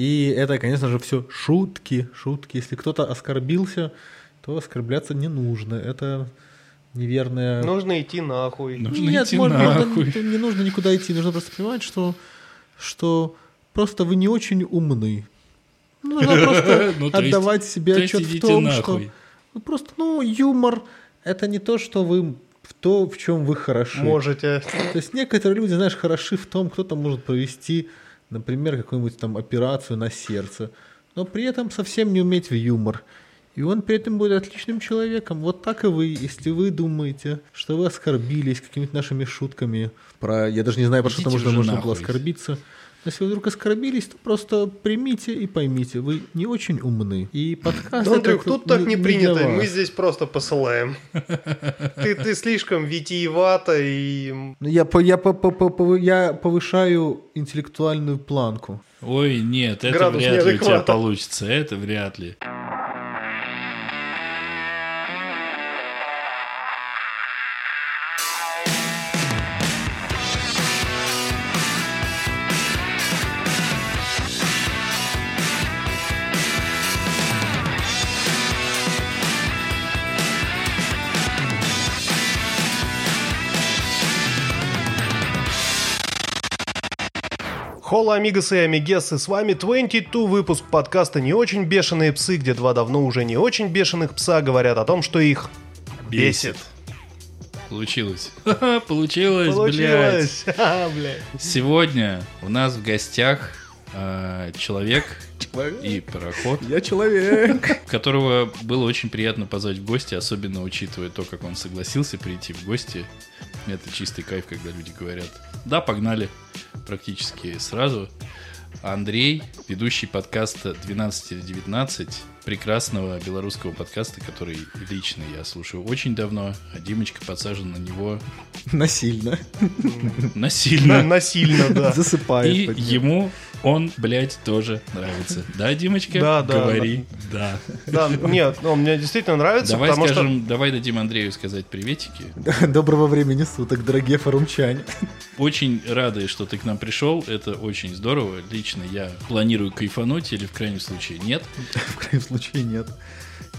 И это, конечно же, все шутки, шутки. Если кто-то оскорбился, то оскорбляться не нужно. Это неверное... Нужно идти нахуй. Нужно Нет, идти можно, нахуй. можно- не нужно никуда идти. Нужно просто понимать, что, что просто вы не очень умны. Нужно просто Ну, отдавать себе отчет в том, что ну, просто, ну, юмор это не то, что вы в то, в чем вы хороши. Можете. То есть некоторые люди, знаешь, хороши в том, кто-то может провести, например, какую-нибудь там операцию на сердце, но при этом совсем не уметь в юмор. И он при этом будет отличным человеком. Вот так и вы, если вы думаете, что вы оскорбились какими-то нашими шутками про... Я даже не знаю, про что Идите можно, можно было оскорбиться. Если вы вдруг оскорбились, то просто примите и поймите, вы не очень умны. И подкаст... Ну, Андрюх, тут так не принято, мы здесь просто посылаем. Ты, ты слишком витиевато и... Ну, Я, я, я повышаю интеллектуальную планку. Ой, нет, это Градус вряд ли у тебя получится. Это вряд ли. Холла, амигасы и амигесы, с вами 22 выпуск подкаста «Не очень бешеные псы», где два давно уже не очень бешеных пса говорят о том, что их бесит. Получилось. Получилось. Получилось! Блядь. Сегодня у нас в гостях э, человек и пароход, Я человек. которого было очень приятно позвать в гости, особенно учитывая то, как он согласился прийти в гости. Это чистый кайф, когда люди говорят, да, погнали, практически сразу. Андрей, ведущий подкаста 12 или 19, прекрасного белорусского подкаста, который лично я слушаю очень давно, а Димочка подсажен на него Насильно. насильно. Насильно, да. Засыпает. И ему он, блядь, тоже нравится. Да, Димочка? Да, да, Говори. Да. Да, нет, ну, мне действительно нравится, Давай скажем, давай дадим Андрею сказать приветики. Доброго времени суток, дорогие форумчане. Очень рады, что ты к нам пришел. Это очень здорово. Лично я планирую кайфануть или в крайнем случае нет. В крайнем случае нет.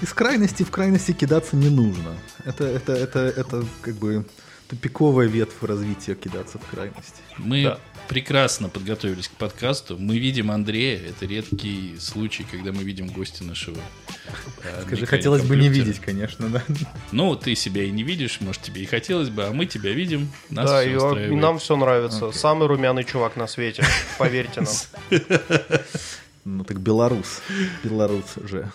Из крайности в крайности кидаться не нужно. Это, это, это, это как бы тупиковая ветвь развития кидаться в крайности. Мы Да. прекрасно подготовились к подкасту. Мы видим Андрея. Это редкий случай, когда мы видим гостя нашего. э, Скажи, хотелось бы не видеть, конечно, да. Ну, ты себя и не видишь, может, тебе и хотелось бы, а мы тебя видим. Нас Да, всё и устраивает. нам все нравится. Самый румяный чувак на свете, поверьте нам. Ну так белорус. Белорус же.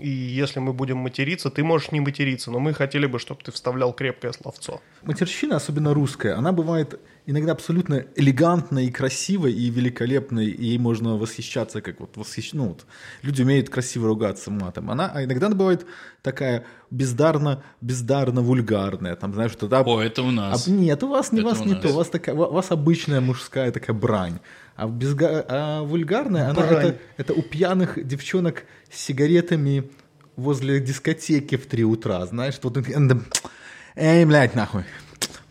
И если мы будем материться, ты можешь не материться, но мы хотели бы, чтобы ты вставлял крепкое словцо. Матерщина, особенно русская, она бывает иногда абсолютно элегантной и красивой и великолепной, и ей можно восхищаться, как вот восхищ... ну, вот, люди умеют красиво ругаться матом. Она, а иногда она бывает такая бездарно, бездарно вульгарная, там, знаешь, тогда... О, это у нас. А, нет, у вас не Это вас у не нас. то, у вас такая, у вас обычная мужская такая брань. А, безга- а вульгарная, она Брань. это, это у пьяных девчонок с сигаретами возле дискотеки в 3 утра, знаешь, вот эй, блядь, нахуй,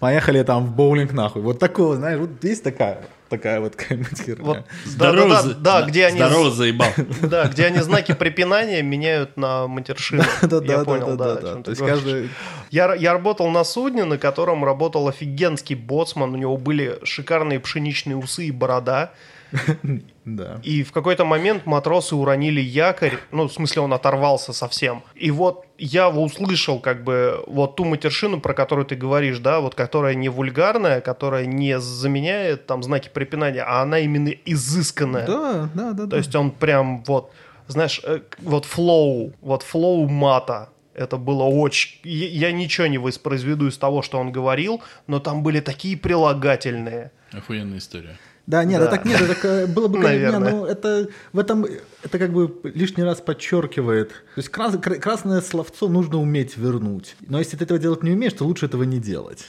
поехали там в боулинг, нахуй, вот такого, знаешь, вот есть такая, такая вот какая-нибудь херня. Вот, Здорово, да, да, за- да, да, где они, Здорово, заебал. да, где они знаки препинания меняют на матершину. Да, Я да, понял, да, да, То есть каждый... Я, я работал на судне, на котором работал офигенский боцман, у него были шикарные пшеничные усы и борода. Да. И в какой-то момент матросы уронили якорь, ну, в смысле, он оторвался совсем. И вот я услышал, как бы, вот ту матершину, про которую ты говоришь, да, вот которая не вульгарная, которая не заменяет там знаки препинания, а она именно изысканная. Да, да, да. То есть он прям вот, знаешь, э, вот flow, вот flow мата. Это было очень... Я я ничего не воспроизведу из того, что он говорил, но там были такие прилагательные. Охуенная история. Да, нет, Да. это так нет, это к- было бы, конечно, ну это в этом это как бы лишний раз подчеркивает. То есть крас- кра- красное словцо нужно уметь вернуть. Но если ты этого делать не умеешь, то лучше этого не делать.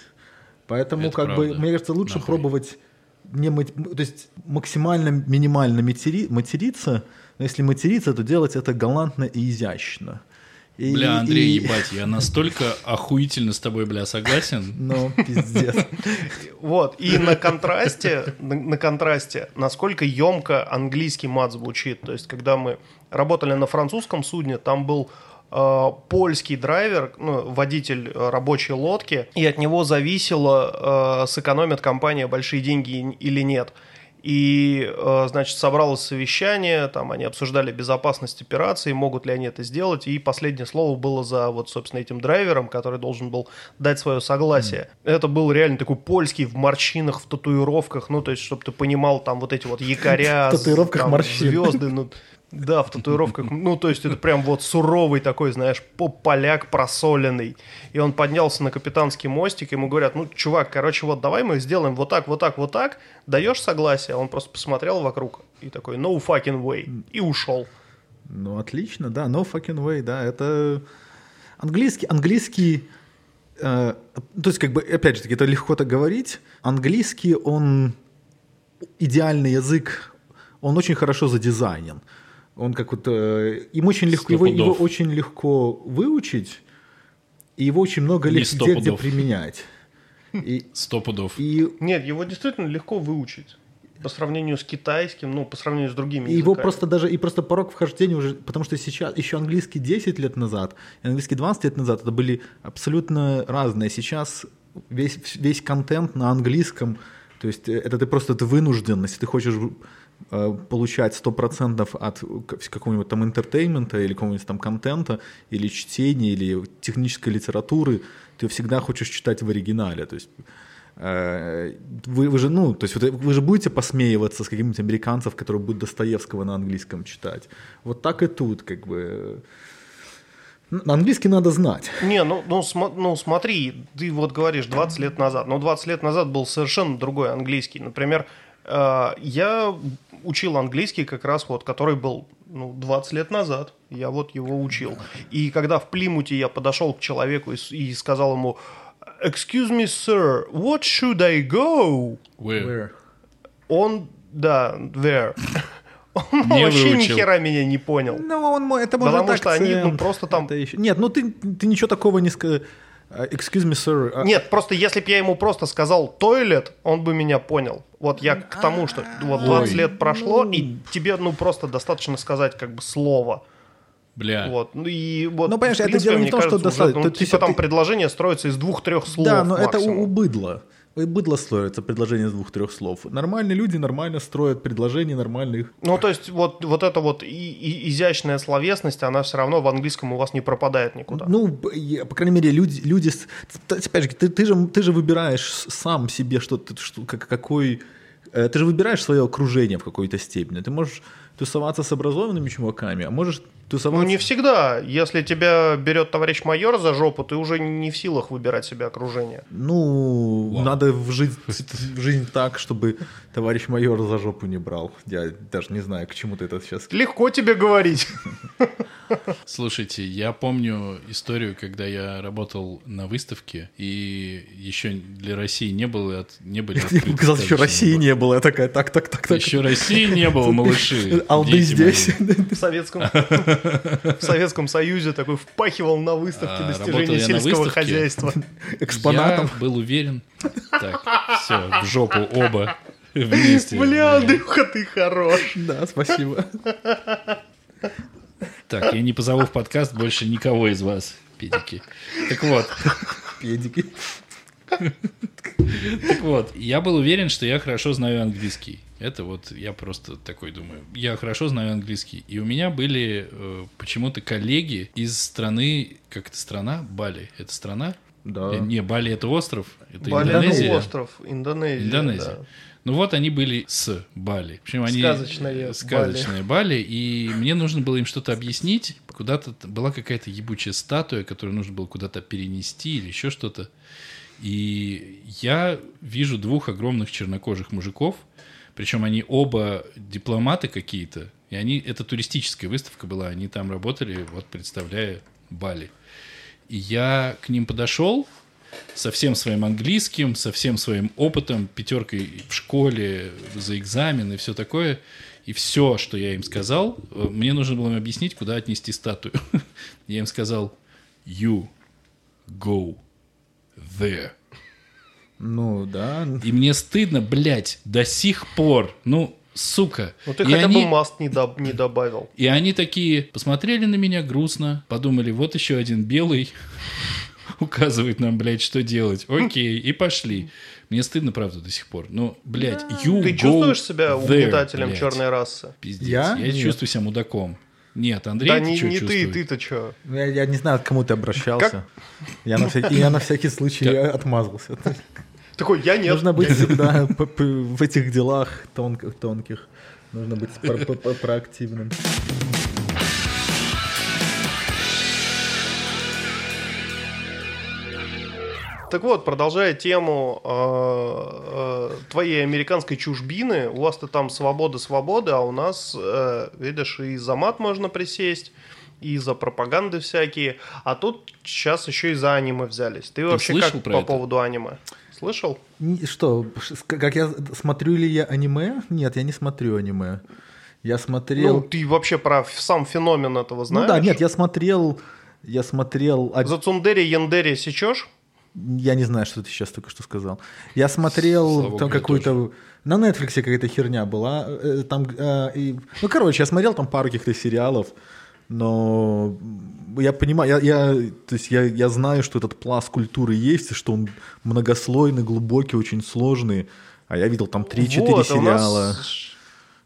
Поэтому Это как бы правда. мне кажется лучше Нахуй. пробовать не мать- то есть максимально минимально матери- материться, но если материться, то делать это галантно и изящно. И- Бля, Андрей, и- ебать, я настолько охуительно с тобой, бля, согласен. Ну, пиздец. Вот, и на контрасте, на, контрасте, насколько емко английский мат звучит. То есть, когда мы работали на французском судне, там был э, польский драйвер, ну, водитель э, рабочей лодки, и от него зависело, э, сэкономит компания большие деньги или нет. И, э, значит, собралось совещание, там они обсуждали безопасность операции, могут ли они это сделать, и последнее слово было за, вот, собственно, этим драйвером, который должен был дать свое согласие. Это был реально такой польский в морщинах, в татуировках, ну, то есть, чтобы ты понимал, там вот эти вот якоря, В татуировках там, морщин. звезды, ну, да, в татуировках. Ну, то есть это прям вот суровый такой, знаешь, поп-поляк просоленный. И он поднялся на капитанский мостик, ему говорят, ну, чувак, короче, вот давай мы сделаем вот так, вот так, вот так. Даешь согласие? Он просто посмотрел вокруг и такой, no fucking way. И ушел. Ну, отлично, да, no fucking way, да, это английский, английский, э, то есть, как бы, опять же таки, это легко так говорить, английский, он идеальный язык, он очень хорошо задизайнен, он как вот, э, им очень легко, его, его очень легко выучить, и его очень много сто где, где применять. И, Сто пудов. и Нет, его действительно легко выучить. По сравнению с китайским, ну, по сравнению с другими И его языками. просто даже, и просто порог вхождения уже, потому что сейчас, еще английский 10 лет назад, и английский 20 лет назад, это были абсолютно разные. Сейчас весь, весь контент на английском, то есть э, это ты просто ты вынужден, ты хочешь э, получать 100% от какого-нибудь там entertainment а или какого-нибудь там контента, или чтения, или технической литературы, ты всегда хочешь читать в оригинале. То есть э, вы, вы же, ну, то есть вы же будете посмеиваться с каких-нибудь американцев, которые будут Достоевского на английском читать. Вот так и тут, как бы. Английский надо знать. Не, ну, ну, смо- ну смотри, ты вот говоришь 20 лет назад, но 20 лет назад был совершенно другой английский. Например, э, я учил английский как раз вот, который был ну, 20 лет назад. Я вот его учил. И когда в Плимуте я подошел к человеку и, и сказал ему, Excuse me, sir, what should I go? Where? Он, да, there. Он Не вообще ни хера меня не понял. Ну, он, мо- это может Потому что они, ну, просто там- это еще- Нет, ну ты, ты ничего такого не сказал. Excuse me, sir. а- Нет, просто если бы я ему просто сказал тойлет, он бы меня понял. Вот я к тому, что вот 20 Ой. лет прошло, и тебе, ну, просто достаточно сказать как бы слово. Бля. Вот. Ну и вот, Ну, понимаешь, в это принципе, дело не мне в том, что кажется, достаточно. ну, Ты- ты типа се- там ты- предложение строится из двух-трех слов Да, но это максимум. у быдла. У быдла строится предложение из двух-трех слов. Нормальные люди нормально строят предложения, нормально их Ну, то есть, вот, вот эта вот и, и изящная словесность, она все равно в английском у вас не пропадает никуда. Ну, по крайней мере, люди, люди опять же, ты, ты же, ты же выбираешь сам себе, что ты, что, как- какой, э, ты же выбираешь свое окружение в какой-то степени. Ты можешь тусоваться с образованными чуваками, а можешь Ну, тусоваться... не всегда. Если тебя берет товарищ майор за жопу, ты уже не в силах выбирать себе окружение. Ну, Вау. надо в жизнь, в жизнь так, чтобы товарищ майор за жопу не брал. Я даже не знаю, к чему ты это сейчас... Легко тебе говорить. Слушайте, я помню историю, когда я работал на выставке, и еще для России не было, не были Я открыты бы сказал, еще России не было. Я такая, так, так, так, так. Еще России не было, малыши. Алды здесь. Советском, в Советском Союзе такой впахивал на выставке А, достижений работал я на сельского выставке. хозяйства. Экспонатом. Я был уверен. Так, все, в жопу оба вместе. Бля, Андрюха, ты хорош. Да, спасибо. Так, я не позову в подкаст больше никого из вас, педики. Так вот, Педики. так вот, я был уверен, что я хорошо знаю английский. Это вот я просто такой думаю. Я хорошо знаю английский. И у меня были э, почему-то коллеги из страны, как это страна? Бали. Это страна? Да. Э, Не, Бали это остров. Это Бали Индонезия. остров, Индонезия. Индонезия. да. Ну вот они были с Бали. Причем они Сказочные сказочные Бали. И мне нужно было им что-то объяснить. Куда-то была какая-то ебучая статуя, которую нужно было куда-то перенести или еще что-то. И я вижу двух огромных чернокожих мужиков. Причем они оба дипломаты какие-то. И они, это туристическая выставка была. Они там работали, вот представляя Бали. И я к ним подошел, со всем своим английским, со всем своим опытом, пятеркой в школе, за экзамен и все такое. И все, что я им сказал, э, мне нужно было им объяснить, куда отнести статую. Я им сказал, you go there. Ну, да. И мне стыдно, блядь, до сих пор. Ну, сука. Ну ты И хотя они- бы маст не, доб- не добавил. И они такие посмотрели на меня грустно, подумали, вот еще один белый указывает нам, блядь, что делать. Окей, и пошли. Мне стыдно, правда, до сих пор. Ну, блядь, you Ты go чувствуешь себя there, угнетателем блядь. черной расы? Пиздец. Я? Я, Нет. чувствую себя мудаком. Нет, Андрей, да ты не, чё не ты, чувствуешь? ты-то что? Я, я не знаю, к кому ты обращался. Я на, всякий, я на всякий случай отмазался. Такой, я нет. Нужно быть всегда в этих делах тонких, тонких. Нужно быть про- про- про- проактивным. Так вот, продолжая тему э, э, твоей американской чужбины, у вас-то там свобода-свобода, а у нас, э, видишь, и за мат можно присесть, и за пропаганды всякие, а тут сейчас еще и за аниме взялись. Ты, вообще слышал как про по это? поводу аниме? Слышал? Что, как я смотрю ли я аниме? Нет, я не смотрю аниме. Я смотрел... Ну, ты вообще про сам феномен этого Ну знаешь? да, нет, я смотрел... Я смотрел... За Цундери Яндери сечешь? Я не знаю, что ты сейчас только что сказал. Я смотрел Слава там какую-то... На Netflix какая-то херня была. э, Там, э, и- Ну, короче, я смотрел там пару каких-то сериалов, но я понимаю, я, я, то есть я, я знаю, что этот пласт культуры есть, и что он многослойный, глубокий, очень сложный. А я видел там 3-4 Вот, а у нас- сериала.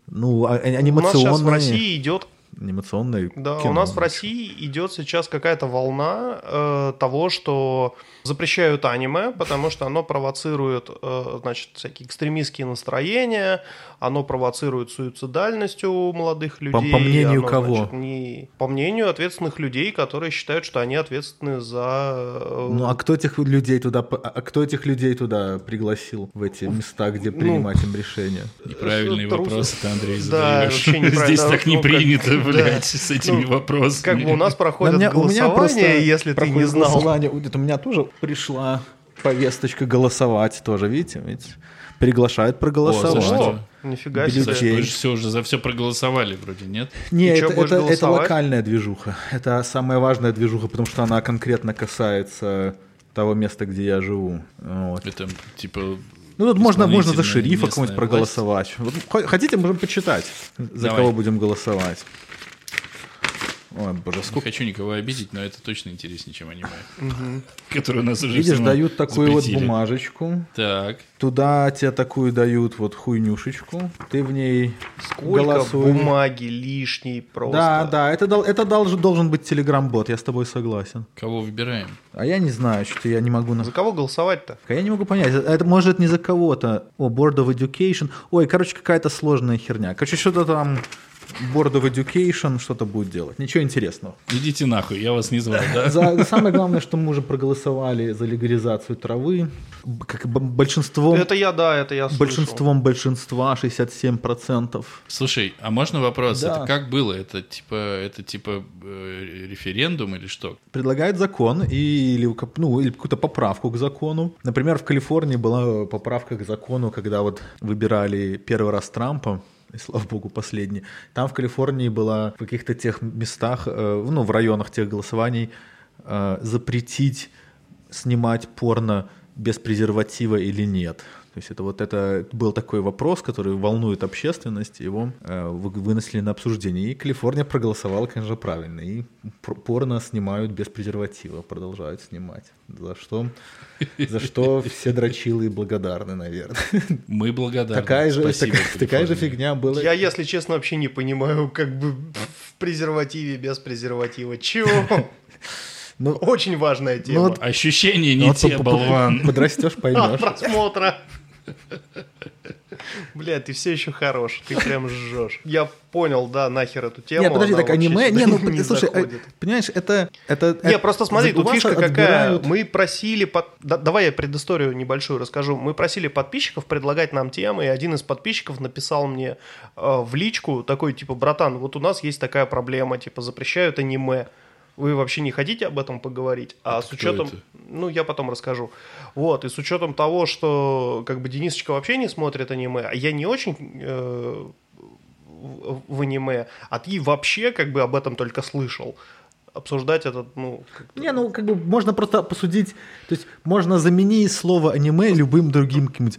Ну, а- а- У нас сейчас в анимационные. России идет Анимационные Да, кино. у нас в России идет сейчас какая-то волна э, того, что запрещают аниме, потому что оно провоцирует, э, значит, всякие экстремистские настроения, оно провоцирует суицидальность у молодых людей. по мнению оно, кого? значит, не- по мнению ответственных людей, которые считают, что они ответственны за... э, Ну, а кто этих людей туда, а кто этих людей туда пригласил в эти места, где Ну, принимать им решения? Неправильные Трусы. вопросы ты, Андрей, Да, задаешь. вообще неправильно. Здесь так не Ну, принято, да. блядь, с этими Ну, вопросами. Как бы у нас На проходит меня- голосование, если ты не знал. голосование. У меня тоже пришла повесточка голосовать тоже, видите? видите? Приглашают О, проголосовать. за что? О, нифига Бюллетень. себе. Же все уже за все проголосовали вроде, нет? Не, это, это, это локальная движуха. Это самая важная движуха, потому что она конкретно касается того места, где я живу. Вот. Это типа... Ну, тут можно, можно за шерифа кого-нибудь проголосовать. Вот, хо- хотите, можем почитать, за Давай. кого будем голосовать. Ой, боже, Не сколько... хочу никого обидеть, но это точно интереснее, чем аниме. Которое у нас уже Видишь, дают такую вот бумажечку. Так. Туда тебе такую дают вот хуйнюшечку. Ты в ней Сколько голосуй. бумаги лишней просто. Да, да, это, это должен, должен быть телеграм-бот, я с тобой согласен. Кого выбираем? А я не знаю, что я не могу... За кого голосовать-то? Я не могу понять, это, это может не за кого-то. О, Board of Education. Ой, короче, какая-то сложная херня. Короче, что-то там Board of Education что-то будет делать. Ничего интересного. Идите нахуй, я вас не звал, да? За, самое главное, что мы уже проголосовали за легализацию травы. Как большинством, Это я, да, это я слышал. большинством большинства, 67%. Слушай, а можно вопрос? Да. Это как было? Это типа, это типа э, референдум или что? предлагает закон и, или, ну, или какую-то поправку к закону. Например, в Калифорнии была поправка к закону, когда вот выбирали первый раз Трампа, и слава богу, последний. Там в Калифорнии была в каких-то тех местах, э, ну, в районах тех голосований, э, запретить снимать порно без презерватива или нет. То есть это вот это был такой вопрос, который волнует общественность, его э, вы- вынесли на обсуждение. И Калифорния проголосовала, конечно, правильно. И пор- порно снимают без презерватива, продолжают снимать. За что, за что все дрочилы благодарны, наверное. Мы благодарны. Такая же, Спасибо, такая, такая же фигня была. Я, если честно, вообще не понимаю, как бы в презервативе, без презерватива. Чего? Ну, Очень важная ну тема. вот- Ощущения не ну вот те, по- болван. Подрастешь, От поймешь. просмотра. Бля, ты все еще хорош, ты прям жжешь. Я понял, да, нахер эту тему. Нет, подожди, так аниме, не, ну, не слушай, заходит. понимаешь, это... это Не, это- просто смотри, тут фишка какая. Мы просили... под- да- давай я предысторию небольшую расскажу. Мы просили подписчиков предлагать нам темы, и один из подписчиков написал мне э, в личку такой, типа, братан, вот у нас есть такая проблема, типа, запрещают аниме. Вы вообще не хотите об этом поговорить? А Это с кто учетом... это? Ну, я потом расскажу. Вот, и с учетом того, что как бы Денисочка вообще не смотрит аниме, а я не очень э, в, в аниме, а ты вообще как бы об этом только слышал. Обсуждать это, ну... как-то- Не, ну как бы можно просто посудить, то есть можно заменить слово аниме любым другим каким-нибудь.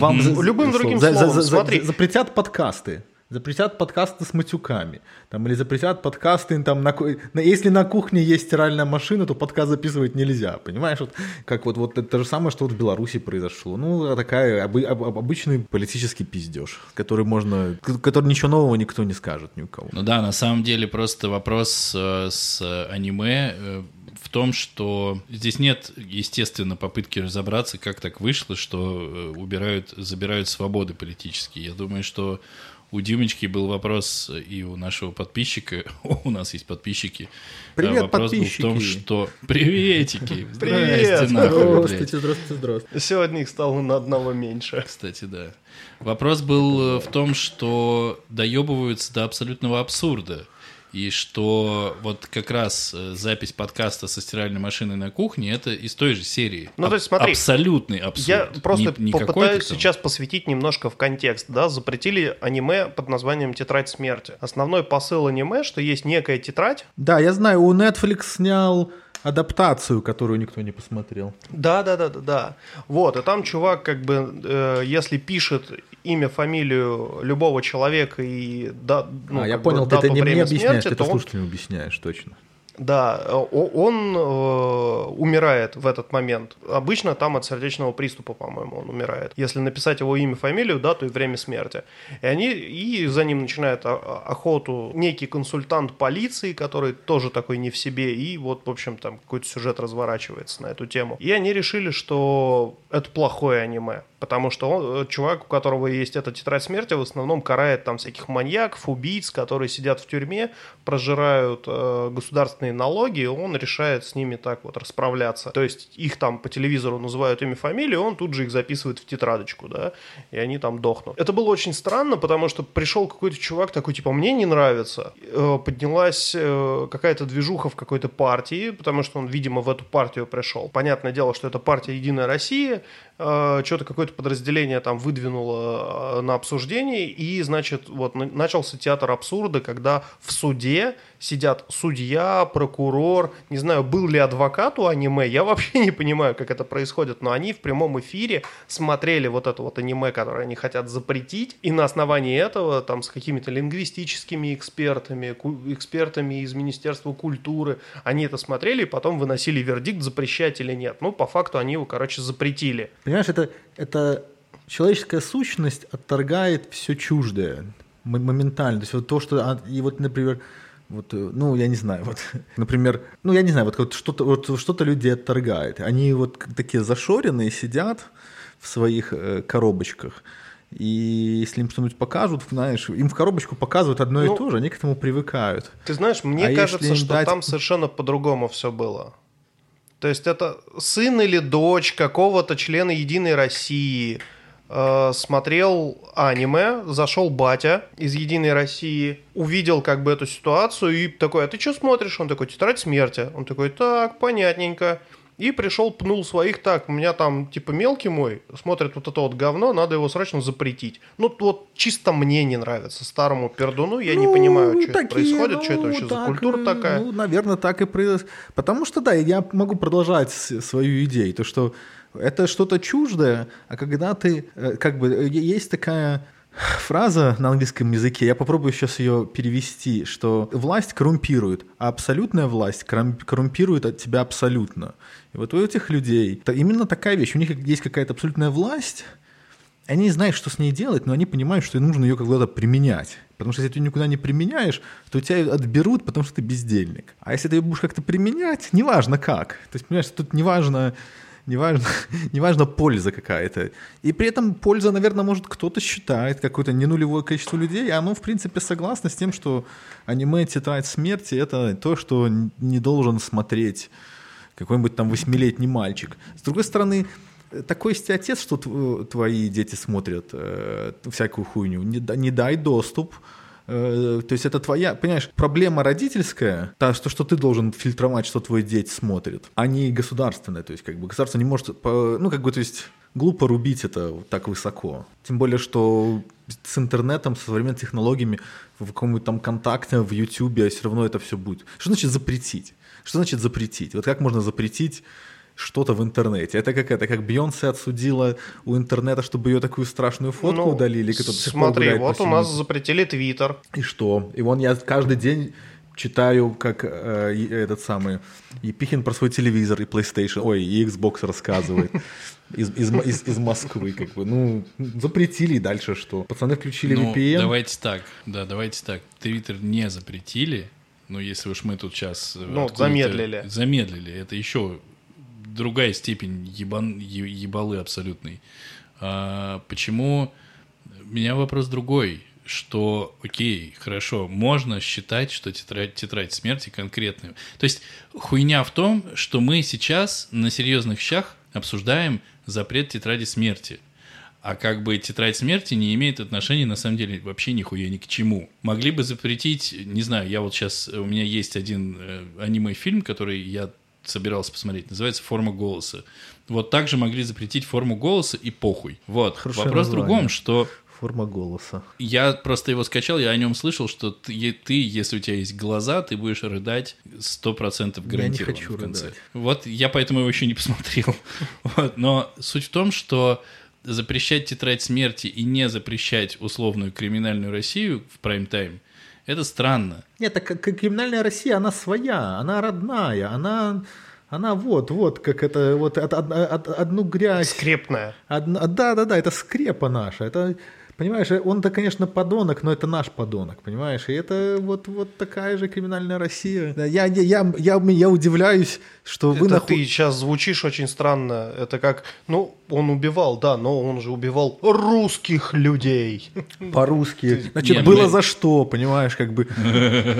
Вам за- Любым за- другим словом, за- смотри. Запретят подкасты. Запретят подкасты с матюками. Там, или запретят подкасты, там, на, на- если на кухне есть стиральная машина, то подкаст записывать нельзя. Понимаешь? Вот, как вот, вот это же самое, что вот в Беларуси произошло. Ну, такая обы- об- об- обычный политический пиздеж, который можно, который ничего нового никто не скажет ни у кого. Ну да, на самом деле просто вопрос э, с э, аниме э, в том, что здесь нет, естественно, попытки разобраться, как так вышло, что э, убирают, забирают свободы политические. Я думаю, что у Димочки был вопрос э, и у нашего подписчика, у нас есть подписчики. Привет, э, вопрос был в том, подписчики. что... Приветики! Привет! Нахуй. Здравствуйте, здравствуйте, здравствуйте. Сегодня их стало на одного меньше. Кстати, да. Вопрос был э, в том, что доебываются до абсолютного абсурда. И что вот как раз э, запись подкаста со стиральной машиной на кухне это из той же серии. Ну, то есть, смотри, Абсолютный абсурд. Я просто Не- не попытаюсь там. сейчас посвятить немножко в контекст. Да? Запретили аниме под названием «Тетрадь смерти». Основной посыл аниме, что есть некая тетрадь. Да, я знаю, у Netflix снял адаптацию, которую никто не посмотрел. Да, да, да, да, да. Вот, и там чувак, как бы, э, если пишет имя, фамилию любого человека и да, ну, а, я как бы понял, ты это дату, не мне время объясняешь, смерти, ты это то он- слушателям объясняешь, точно. Да, э, он э, умирает в этот момент. Обычно там от сердечного приступа, по-моему, он умирает. Если написать его имя, фамилию, дату и время смерти. И они и за ним начинает о- о- охоту некий консультант полиции, который тоже такой не в себе, и вот, в общем, там какой-то сюжет разворачивается на эту тему. И они решили, что это плохое аниме. Потому что он, э, чувак, у которого есть эта тетрадь смерти, в основном карает там всяких маньяков, убийц, которые сидят в тюрьме, прожирают э, государственные налоги, и он решает с ними так вот расправляться. То есть их там по телевизору называют имя, фамилию, он тут же их записывает в тетрадочку, да, и они там дохнут. Это было очень странно, потому что пришел какой-то чувак такой, типа, мне не нравится. Э, поднялась э, какая-то движуха в какой-то партии, потому что он, видимо, в эту партию пришел. Понятное дело, что это партия «Единая Россия», э, что-то какое-то подразделение там выдвинуло э, на обсуждение, и, значит, вот на- начался театр абсурда, когда в суде сидят судья, прокурор, не знаю, был ли адвокат у аниме, я вообще не понимаю, как это происходит, но они в прямом эфире смотрели вот это вот аниме, которое они хотят запретить, и на основании этого там с какими-то лингвистическими экспертами, экспертами из Министерства культуры, они это смотрели и потом выносили вердикт, запрещать или нет. Ну, по факту они его, короче, запретили. Понимаешь, это, это человеческая сущность отторгает все чуждое моментально. То есть вот то, что... а, И вот, например, вот, э, ну, я не знаю, вот, например, ну, я не знаю, вот, вот что-то вот, что людей отторгает. Они вот такие зашоренные сидят в своих э, коробочках, и если им что-нибудь покажут, знаешь, им в коробочку показывают одно Ну, и то же, они к этому привыкают. Ты знаешь, мне А кажется, что дать- там совершенно по-другому все было. То есть это сын или дочь какого-то члена Единой России э, смотрел аниме, зашел батя из Единой России, увидел как бы эту ситуацию и такой, а ты что смотришь? Он такой, тетрадь смерти. Он такой, так, понятненько. И пришел, пнул своих, так, у меня там, типа, мелкий мой, смотрит вот это вот говно, надо его срочно запретить. Ну, вот чисто мне не нравится, старому пердуну, я не Ну, понимаю, что это такие, происходит, что это ну, вообще за так, культура э, такая. Ну, наверное, так и произошло. Потому что, да, я могу продолжать свою идею, то, что это что-то чуждое, а когда ты, э, как бы, э, есть такая фраза на английском языке, я попробую сейчас ее перевести, что власть коррумпирует, а абсолютная власть коррум- коррумпирует от тебя абсолютно. И вот у этих людей то именно такая вещь, у них есть какая-то абсолютная власть, они не знают, что с ней делать, но они понимают, что нужно ее когда-то применять. Потому что если ты ее никуда не применяешь, то тебя отберут, потому что ты бездельник. А если ты ее будешь как-то применять, неважно как. То есть, понимаешь, тут неважно, неважно, неважно польза какая-то. И при этом польза, наверное, может кто-то считает, какое-то ненулевое количество людей, и оно, в принципе, согласно с тем, что аниме «Тетрадь смерти» — это то, что не должен смотреть какой-нибудь там восьмилетний мальчик. С другой стороны, э, такой есть отец, что тв- твои дети смотрят э, всякую хуйню. Не, не дай доступ Э, то есть это твоя, понимаешь, проблема родительская, та, что, что ты должен фильтровать, что твой дети смотрит, а не государственная. То есть как бы государство не может, ну как бы, то есть глупо рубить это так высоко. Тем более, что с интернетом, с современными технологиями, в каком-нибудь там контакте, в Ютубе все равно это все будет. Что значит запретить? Что значит запретить? Вот как можно запретить что-то в интернете. Это как это, как Бейонсе отсудила у интернета, чтобы ее такую страшную фотку ну, удалили. Смотри, вот у нас запретили Твиттер. И что? И вон я каждый день читаю, как э, этот самый Епихин про свой телевизор и PlayStation, ой, и Xbox рассказывает из, из, из, из Москвы, как бы, ну, запретили, и дальше что? Пацаны включили ну, VPN? давайте так, да, давайте так, Твиттер не запретили, но если уж мы тут сейчас... Ну, замедлили. Замедлили, это еще другая степень ебан, ебалы абсолютной. А, почему? У меня вопрос другой что, окей, хорошо, можно считать, что тетрадь, тетрадь смерти конкретная. То есть хуйня в том, что мы сейчас на серьезных щах обсуждаем запрет тетради смерти. А как бы тетрадь смерти не имеет отношения, на самом деле, вообще нихуя ни к чему. Могли бы запретить, не знаю, я вот сейчас, у меня есть один э, аниме-фильм, который я собирался посмотреть, называется «Форма голоса». Вот также могли запретить форму голоса и похуй. Вот. Хорошее Вопрос название. в другом, что Форма голоса. Я просто его скачал, я о нем слышал, что ты, ты если у тебя есть глаза, ты будешь рыдать 100% гарантированно я не хочу в конце. Рыдать. Вот я поэтому его еще не посмотрел. Вот. Но суть в том, что запрещать тетрадь смерти и не запрещать условную криминальную Россию в прайм-тайм, это странно. Нет, так как криминальная Россия, она своя, она родная, она она вот, вот, как это, вот од, од, од, одну грязь. Скрепная. Одна, да, да, да, это скрепа наша. Это Понимаешь, он-то, конечно, подонок, но это наш подонок, понимаешь? И это вот, вот такая же криминальная Россия. Я, я, я, я, я удивляюсь, что это вы... Нахуй... ты сейчас звучишь очень странно. Это как, ну, он убивал, да, но он же убивал русских людей. По-русски. Значит, было мы... за что, понимаешь, как бы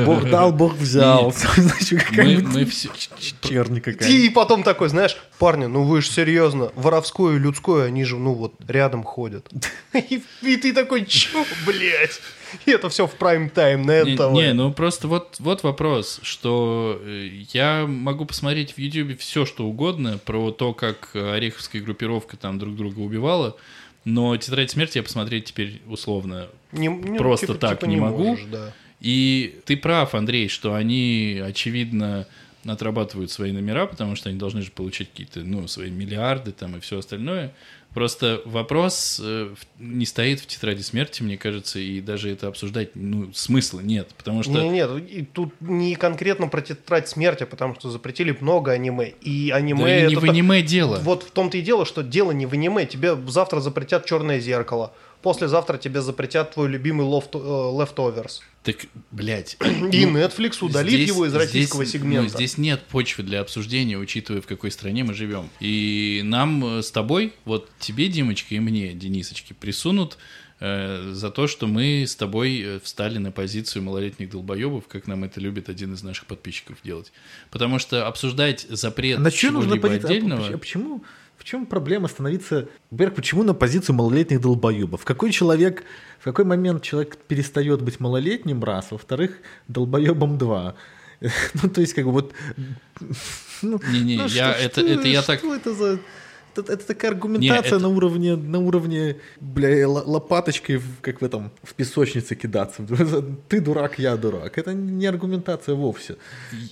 Бог дал, Бог взял. Значит, какая-нибудь черни какая И потом такой, знаешь, парни, ну вы же серьезно, воровское и людское, они же, ну вот, рядом ходят. И ты такой, чё, блядь? И это все в прайм-тайм на это. Не, не, ну просто вот, вот вопрос, что э, я могу посмотреть в Ютубе все, что угодно про то, как Ореховская группировка там друг друга убивала, но «Тетрадь смерти» я посмотреть теперь условно не, не, просто типа, так типа не, не могу. Можешь, да. И ты прав, Андрей, что они, очевидно, отрабатывают свои номера, потому что они должны же получить какие-то, ну, свои миллиарды там и все остальное. Просто вопрос э, не стоит в тетради смерти, мне кажется, и даже это обсуждать, ну, смысла нет, потому что... Нет, нет, и тут не конкретно про тетрадь смерти, потому что запретили много аниме, и аниме... Да это не в аниме дело. Вот в том-то и дело, что дело не в аниме, тебе завтра запретят «Черное зеркало», послезавтра тебе запретят твой любимый loft, э, Leftovers. Так, блядь. И ну, Netflix удалит здесь, его из российского здесь, сегмента. Ну, здесь нет почвы для обсуждения, учитывая, в какой стране мы живем. И нам э, с тобой, вот тебе, Димочка, и мне, Денисочки, присунут э, за то, что мы с тобой встали на позицию малолетних долбоебов, как нам это любит один из наших подписчиков делать. Потому что обсуждать запрет а на чего-либо отдельного... А почему? В чем проблема становиться... Во-первых, почему на позицию малолетних долбоебов? Какой человек, в какой момент человек перестает быть малолетним, раз, во-вторых, долбоебом, два. Ну, то есть, как бы вот... Ну, Не-не, ну, я, что, это, что, это я что так... Это за это, это такая аргументация не, это... на уровне, на уровне, бля, лопаточкой, в, как в этом, в песочнице кидаться. Ты дурак, я дурак. Это не аргументация вовсе.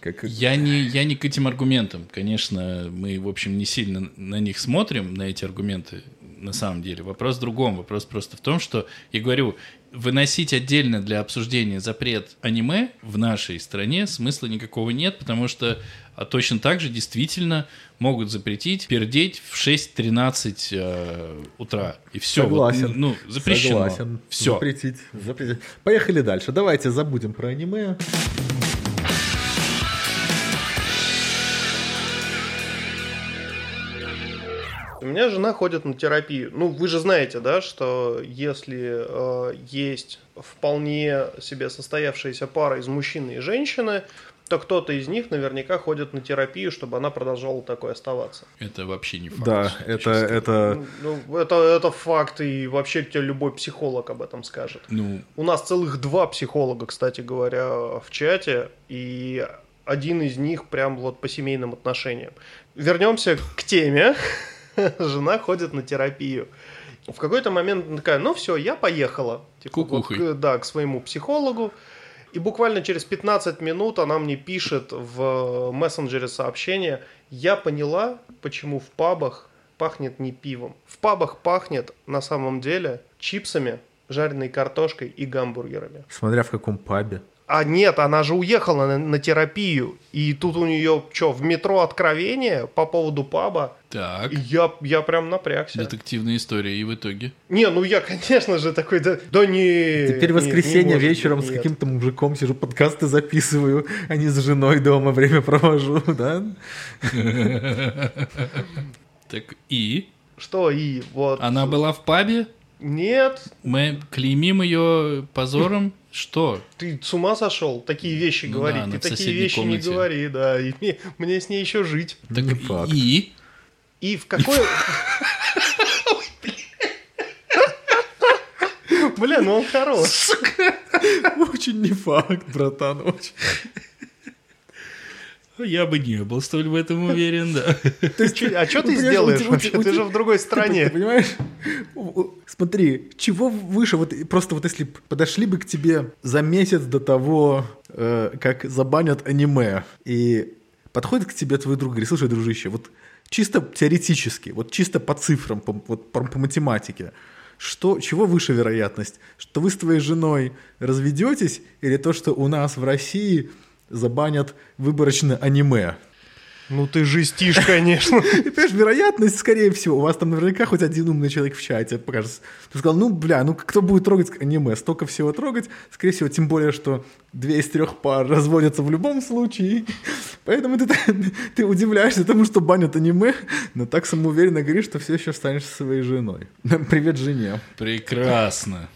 Как... Я, не, я не к этим аргументам. Конечно, мы, в общем, не сильно на них смотрим, на эти аргументы на самом деле. Вопрос в другом. Вопрос просто в том, что, я говорю, выносить отдельно для обсуждения запрет аниме в нашей стране смысла никакого нет, потому что а точно так же действительно могут запретить пердеть в 6.13 э, утра. И все. Согласен. Вот, ну, запрещено. Согласен. Все. Запретить. Запретить. Поехали дальше. Давайте забудем про аниме. У меня жена ходит на терапию. Ну, вы же знаете, да, что если э, есть вполне себе состоявшаяся пара из мужчины и женщины, то кто-то из них наверняка ходит на терапию, чтобы она продолжала такой оставаться. Это вообще не факт. Да, это, честно. это... Ну, это, это факт, и вообще тебе любой психолог об этом скажет. Ну, У нас целых два психолога, кстати говоря, в чате, и один из них прям вот по семейным отношениям. Вернемся к теме. Жена ходит на терапию. В какой-то момент она такая, ну все, я поехала. Типа, вот Кукухой. к- да, к своему психологу. И буквально через 15 минут она мне пишет в мессенджере сообщение, я поняла, почему в пабах пахнет не пивом. В пабах пахнет на самом деле чипсами, жареной картошкой и гамбургерами. Смотря в каком пабе. А нет, она же уехала на, на терапию. И тут у нее что, в метро откровение по поводу паба. так, И я, я прям напрягся. детективная история, и в итоге. Не, ну я, конечно же, такой, да, да не. Теперь в не- не воскресенье может вечером быть, с нет. каким-то мужиком сижу, подкасты записываю, а не с женой дома время провожу, да? Так и? Что и вот. Она была в пабе? Нет, Мы клеймим ее позором? Что? ты с ума сошел такие вещи Ну говорить. да, ты такие вещи комнате. не говори, да. И мне, мне с ней еще жить. Так Не факт. и? И в какой... Бля, ну он хорош. Очень не факт, братан, очень. Я бы не был столь в этом уверен, да. А что Ну, ты сделаешь вообще? Ты же в другой Ты, стране. понимаешь? Смотри, чего выше, вот и просто вот если подошли бы к тебе за месяц до того, э, как забанят аниме, и подходит к тебе твой друг, говорит, слушай, дружище, вот чисто теоретически, вот чисто по цифрам, по, вот по, по математике, что, чего выше вероятность? Что вы с твоей женой разведетесь, или то, что у нас в России забанят выборочно аниме? Ну ты жестишь, конечно. И, понимаешь, вероятность, скорее всего, у вас там наверняка хоть один умный человек в чате покажет. Ты сказал, ну, бля, ну кто будет трогать аниме? Столько всего трогать. Скорее всего, тем более, что две из трех пар разводятся в любом случае. Поэтому ты, ты удивляешься тому, что банят аниме, но так самоуверенно говоришь, что все еще останешься своей женой. Привет жене. Прекрасно.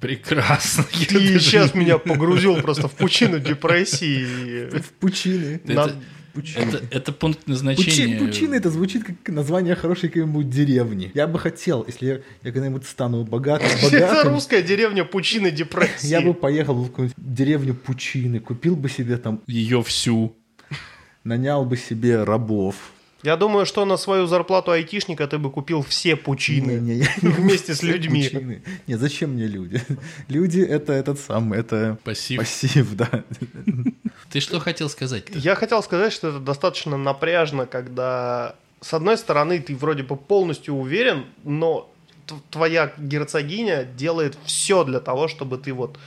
Прекрасно. Я Ты даже сейчас меня погрузил просто в пучину депрессии. В пучины. Это, Надо- это, это пункт Пучи- назначения. Пучины это звучит как название хорошей какой-нибудь деревни. Я бы хотел, если я, я когда-нибудь стану богатым, Это богатым, русская деревня пучины депрессии. Я бы поехал в какую-нибудь деревню Пучины, купил бы себе там, Ее всю. нанял бы себе рабов. Я думаю, что на свою зарплату айтишника ты бы купил все пучины. Не, не, я не Вместе с людьми. Пучины. Не, зачем мне люди? Люди это этот сам, это Пассив. пассив, да. Ты что хотел сказать? Я хотел сказать, что это достаточно напряжно, когда с одной стороны ты вроде бы полностью уверен, но твоя герцогиня делает все для того, чтобы ты вот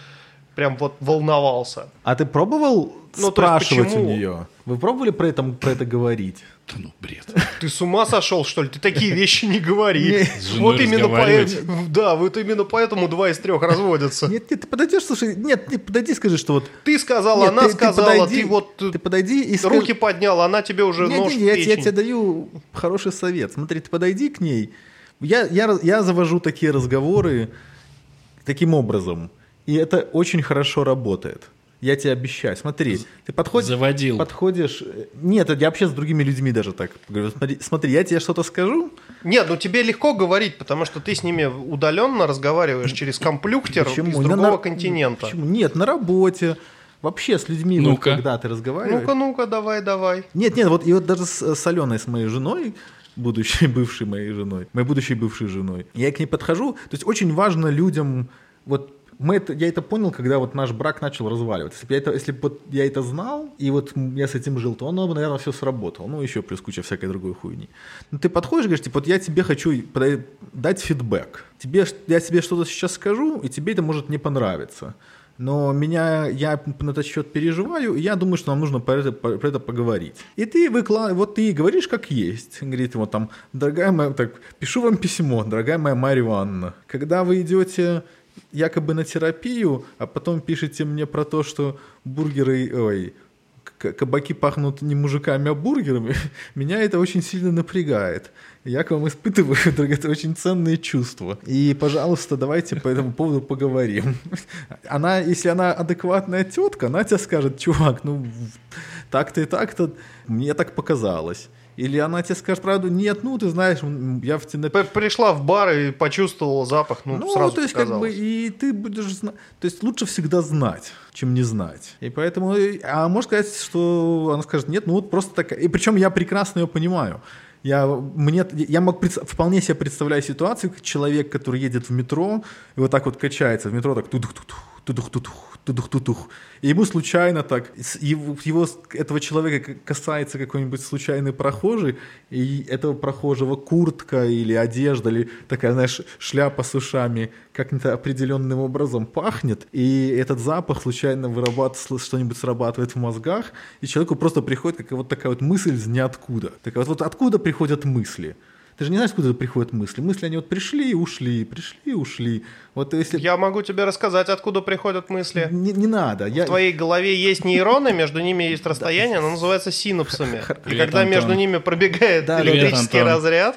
прям вот волновался. А ты пробовал Ну, то есть спрашивать у нее? Вы пробовали про это, про это говорить? Да ну, бред. Ты с ума сошел, что ли? Ты такие вещи не говори. Вот именно поэтому, да, вот именно поэтому два из трех разводятся. Нет, нет, ты подойдешь, слушай, нет, нет, подойди, скажи, что вот... Ты сказала, Нет, она ты- ты сказала, подойди, ты вот Ты подойди и руки поднял, она тебе уже нож я, тебе даю хороший совет. Смотри, ты подойди к ней. Я, я, я завожу такие разговоры таким образом. И это очень хорошо работает. Я тебе обещаю. Смотри, ты подходишь... Заводил. Подходишь... э, Нет, я вообще с другими людьми даже так говорю. Смотри, смотри я тебе что-то скажу, Нет, ну тебе легко говорить, потому что ты с ними удаленно разговариваешь через комплюктер из На- другого на- континента. Почему? Нет, на работе. Вообще с людьми, вот, Ну-ка. когда ты разговариваешь. Ну-ка, ну-ка, давай, давай. Нет, нет, вот и вот даже с, с Аленой, с моей женой, будущей бывшей моей женой, моей будущей бывшей женой, я к ней подхожу, то есть очень важно людям, вот мы это, я это понял, когда вот наш брак начал разваливаться. Если бы я это, если бы я это знал, и вот я с этим жил, то оно бы, наверное, все сработало. Ну, еще плюс куча всякой другой хуйни. Но ты подходишь и говоришь, типа, вот я тебе хочу дать фидбэк. Тебе, я тебе что-то сейчас скажу, и тебе это может не понравиться. Но меня, я на этот счет переживаю, и я думаю, что нам нужно про это, про это поговорить. И ты выкла... вот ты говоришь как есть. Говорит, вот там, дорогая моя, так, пишу вам письмо, дорогая моя Марья Ивановна. Когда вы идете якобы на терапию, а потом пишете мне про то, что бургеры, ой, кабаки пахнут не мужиками, а бургерами, меня это очень сильно напрягает. Я к вам испытываю это очень ценные чувства. И, пожалуйста, давайте по этому поводу поговорим. Она, если она адекватная тетка, она тебе скажет, чувак, ну так-то и так-то, мне так показалось. Или она тебе скажет правду, нет, ну ты знаешь, я в тебе Пришла в бар и почувствовала запах, ну, ну, сразу то есть, как бы, показалось. и ты будешь знать. То есть, лучше всегда знать, чем не знать. И поэтому, а можно сказать, что она скажет, нет, ну вот просто такая. И причем я прекрасно ее понимаю. Я, мне, я мог вполне себе представляю ситуацию, как человек, который едет в метро, и вот так вот качается в метро, так тудух-тудух, тудух-тудух, тудух-тудух. И ему случайно так, его, его, этого человека касается какой-нибудь случайный прохожий, и этого прохожего куртка или одежда, или такая, знаешь, шляпа с ушами как-то определенным образом пахнет, и этот запах случайно вырабатывает, что-нибудь срабатывает в мозгах, и человеку просто приходит как вот такая вот мысль из ниоткуда. Такая вот, вот откуда приходят мысли? Ты же не знаешь, откуда приходят мысли. Мысли, они вот пришли и ушли, пришли и ушли. Вот если... Я могу тебе рассказать, откуда приходят мысли. Не, не надо. Я... В твоей голове есть нейроны, между ними есть расстояние, оно называется синапсами. И когда между ними пробегает электрический разряд,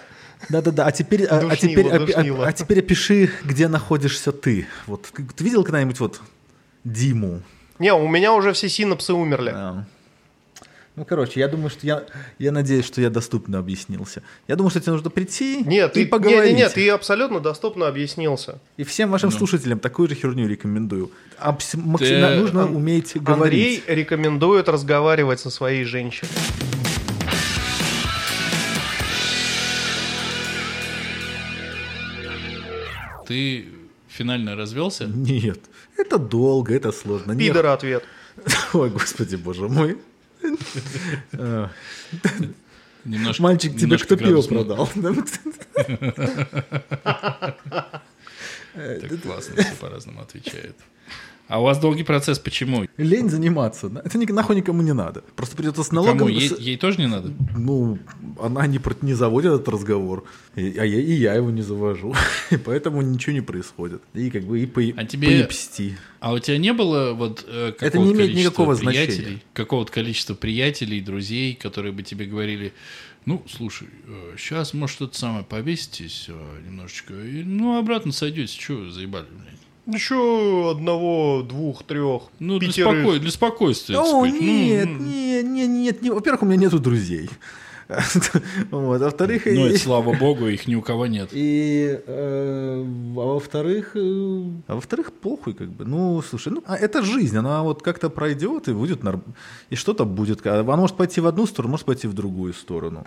Да-да-да, а теперь, а, а теперь, душнило. а, а теперь опиши, где находишься ты. Вот ты видел когда-нибудь вот Диму? не, у меня уже все синапсы умерли. А. Ну, короче, я думаю, что я, я надеюсь, что я доступно объяснился. Я думаю, что тебе нужно прийти Нет, и ты, поговорить. нет, нет, ты абсолютно доступно объяснился. И всем вашим Ну. слушателям такую же херню рекомендую. Абс- максима- нужно Ан- уметь Андрей говорить. рекомендует разговаривать со своей женщиной. Ты финально развелся? Нет, это долго, это сложно. Пидор ответ. Ой, господи, боже мой. Немножко, Мальчик, тебе кто пиво продал? Так классно все по-разному отвечает. А у вас долгий процесс почему? Лень заниматься. Это ни- нахуй никому не надо. Просто придется с Кому? налогом... Ей, с- ей тоже не надо? Ну, она не, не заводит этот разговор, и, а я, и я его не завожу. И поэтому ничего не происходит. И как бы и по, А тебе- поебсти. А у тебя не было вот э, какого-то Это не имеет количества никакого приятелей, значения. какого-то количества приятелей, друзей, которые бы тебе говорили, ну, слушай, сейчас, может, что-то самое повеситесь э, немножечко, и, ну, обратно сойдете, что заебали, блядь. Еще одного, двух, трех, Ну, для, спокой- для спокойствия, О, сказать. Ну, нет, ну, нет, нет, нет, не- Во-первых, у меня нету друзей. Вот, а во-вторых, Ну, и- это слава богу, их ни у кого нет. И, э, а во-вторых, э, а во-вторых, похуй как бы. Ну, слушай, ну, а это жизнь, она вот как-то пройдет и будет норм... и что-то будет. А Она может пойти в одну сторону, может пойти в другую сторону.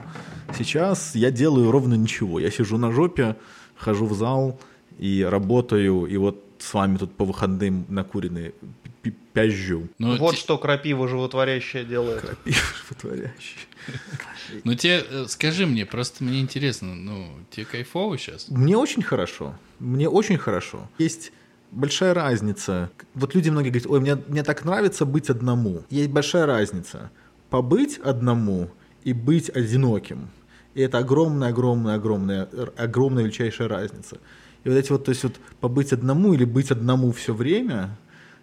Сейчас я делаю ровно ничего. Я сижу на жопе, хожу в зал и работаю, и вот с вами тут по выходным накуренные пи- пязжу. Ну, вот те- что крапива животворящая делает. Животворящий. ну, тебе, э, скажи мне, просто мне интересно, ну, тебе кайфово сейчас? Мне очень хорошо. Мне очень хорошо. Есть большая разница. Вот люди многие говорят, ой, мне, мне так нравится быть одному. Есть большая разница. Побыть одному и быть одиноким. И это огромная, огромная, огромная, огромная величайшая разница. И вот эти вот, то есть вот побыть одному или быть одному все время,